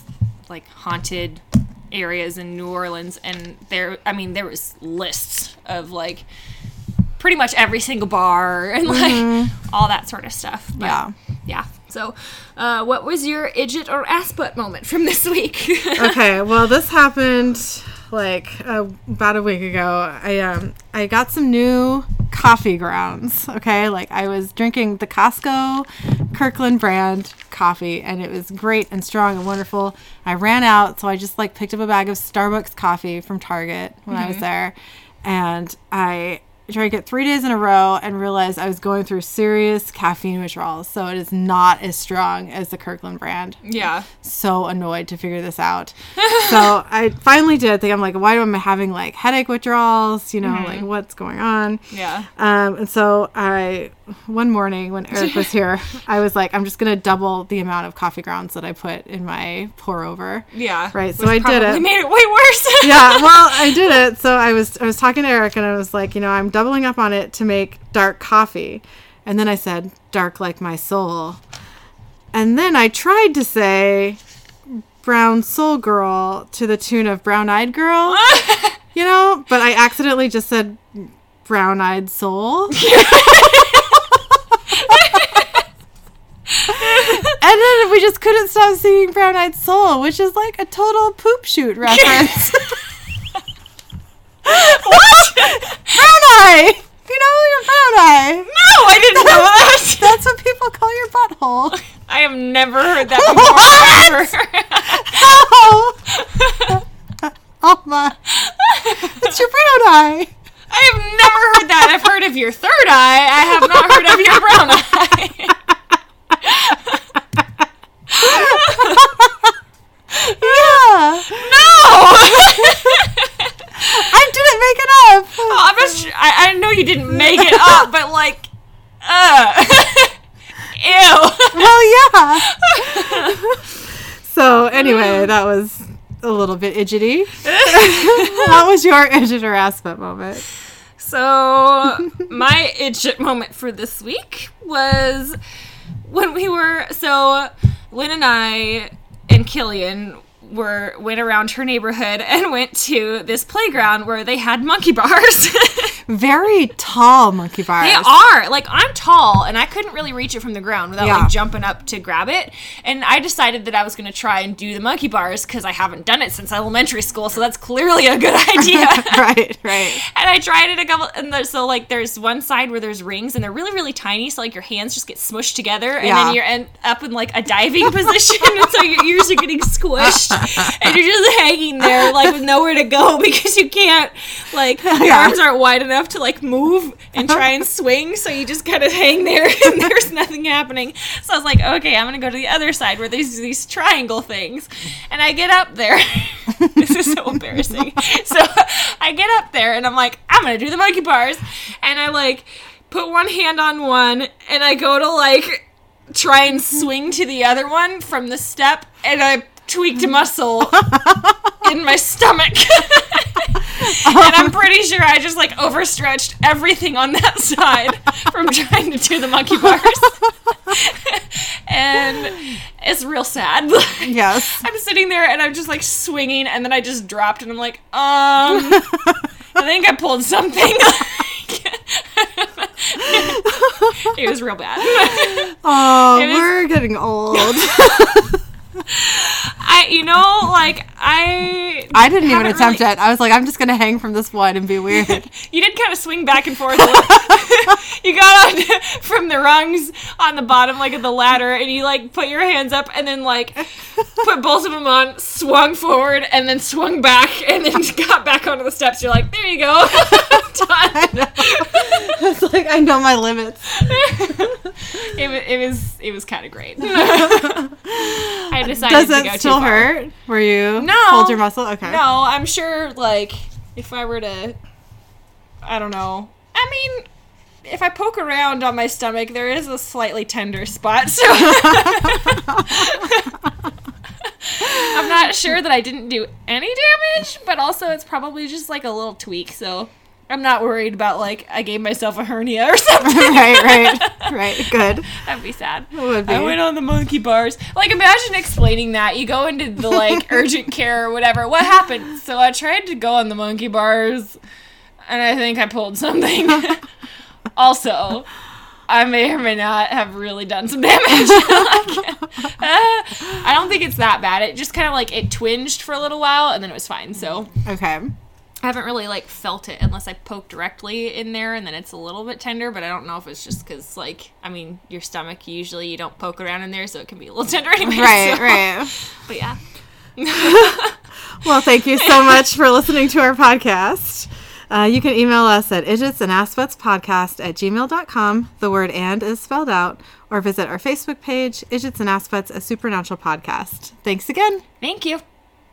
like haunted areas in New Orleans, and there, I mean, there was lists of like pretty much every single bar and like all that sort of stuff. But, Yeah. yeah. So, uh, what was your idjit or ass butt moment from this week? okay, well, this happened like uh, about a week ago. I um I got some new coffee grounds. Okay, like I was drinking the Costco Kirkland brand coffee, and it was great and strong and wonderful. I ran out, so I just like picked up a bag of Starbucks coffee from Target when I was there, and I drank it three days in a row and realized I was going through serious caffeine withdrawals. So it is not as strong as the Kirkland brand yeah. so annoyed to figure this out. so I finally did think I'm like, why am I having like headache withdrawals? You know, like what's going on? Yeah. Um, and so I, one morning when Eric was here, I was like, I'm just gonna double the amount of coffee grounds that I put in my pour over. Yeah. Right, so I did it. made it way worse. yeah, well, I did it. So I was I was talking to Eric and I was like, you know, I'm doubling up on it to make dark coffee. And then I said, dark like my soul. And then I tried to say brown soul girl to the tune of brown eyed girl. you know, but I accidentally just said brown eyed soul. And then we just couldn't stop singing Brown Eyed Soul, which is like a total poop shoot reference. what? brown eye! You know your brown eye. no, I didn't know that. That's what people call your butthole. I have never heard that before. ever. Oh, oh my. It's your brown eye. I have never heard that. I've heard of your third eye. I have not heard of your brown eye. Yeah. No! I didn't make it up. I'm just, I, I know you didn't make it up, but like, uh, ew. Well, yeah. so anyway, that was a little bit idgety. what was your idjit or assbutt moment? So, my idjit moment for this week was when we were so Lynn and I and Killian were went around her neighborhood and went to this playground where they had monkey bars. Very tall monkey bars. They are like I'm tall and I couldn't really reach it from the ground without Yeah. like jumping up to grab it. And I decided that I was going to try and do the monkey bars because I haven't done it since elementary school, so that's clearly a good idea. right, right. And I tried it a couple, and there's, so like there's one side where there's rings, and they're really really tiny, so like your hands just get smushed together, and Yeah. then you're end up in like a diving position, and so your ears are getting squished, and you're just hanging there like with nowhere to go because you can't like your Yeah. arms aren't wide enough to like move and uh-huh. try and swing, so you just kind of hang there, and there's nothing happening. So I was like, okay, I'm gonna go to the other side where there's these triangle things, and I get up there. this is so embarrassing. So I get up there and I'm like, I'm gonna do the monkey bars, and I like put one hand on one, and I go to like try and mm-hmm. swing to the other one from the step, and I tweaked a muscle in my stomach. and I'm pretty sure I just like overstretched everything on that side from trying to do the monkey bars. and it's real sad. Yes. I'm sitting there and I'm just like swinging, and then I just dropped, and I'm like, um, I think I pulled something. it was real bad. Oh, was- we're getting old. I, you know, like I, I didn't even attempt really- it. I was like, I'm just gonna hang from this one and be weird. You did kind of swing back and forth. a little. you got on from the rungs on the bottom, like of the ladder, and you like put your hands up and then like put both of them on, swung forward, and then swung back, and then got back onto the steps. You're like, there you go, done. it's like I know my limits. It, wa- it was it was kind of great. I decided Does to go still hurt? Were you No. hold your muscle? Okay. No, I'm sure. Like, if I were to, I don't know. I mean, if I poke around on my stomach, there is a slightly tender spot. So I'm not sure that I didn't do any damage, but also it's probably just like a little tweak. So I'm not worried about like I gave myself a hernia or something. right, right, right. Good. That'd be sad. Would be. I went on the monkey bars. Like, imagine explaining that. You go into the like urgent care or whatever. What happened? So I tried to go on the monkey bars, and I think I pulled something. also, I may or may not have really done some damage. Like, uh, I don't think it's that bad. It just kind of like it twinged for a little while, and then it was fine. So Okay. I haven't really like felt it unless I poke directly in there, and then it's a little bit tender. But I don't know if it's just because like I mean your stomach usually you don't poke around in there, so it can be a little tender anyway. Right, so- right. But yeah, Well, thank you so much for listening to our podcast. Uh, you can email us at idjits and assbutts podcast at gmail.com. The word and is spelled out, or visit our Facebook page, Idjits and Assbutts, a supernatural podcast. Thanks again. thank you.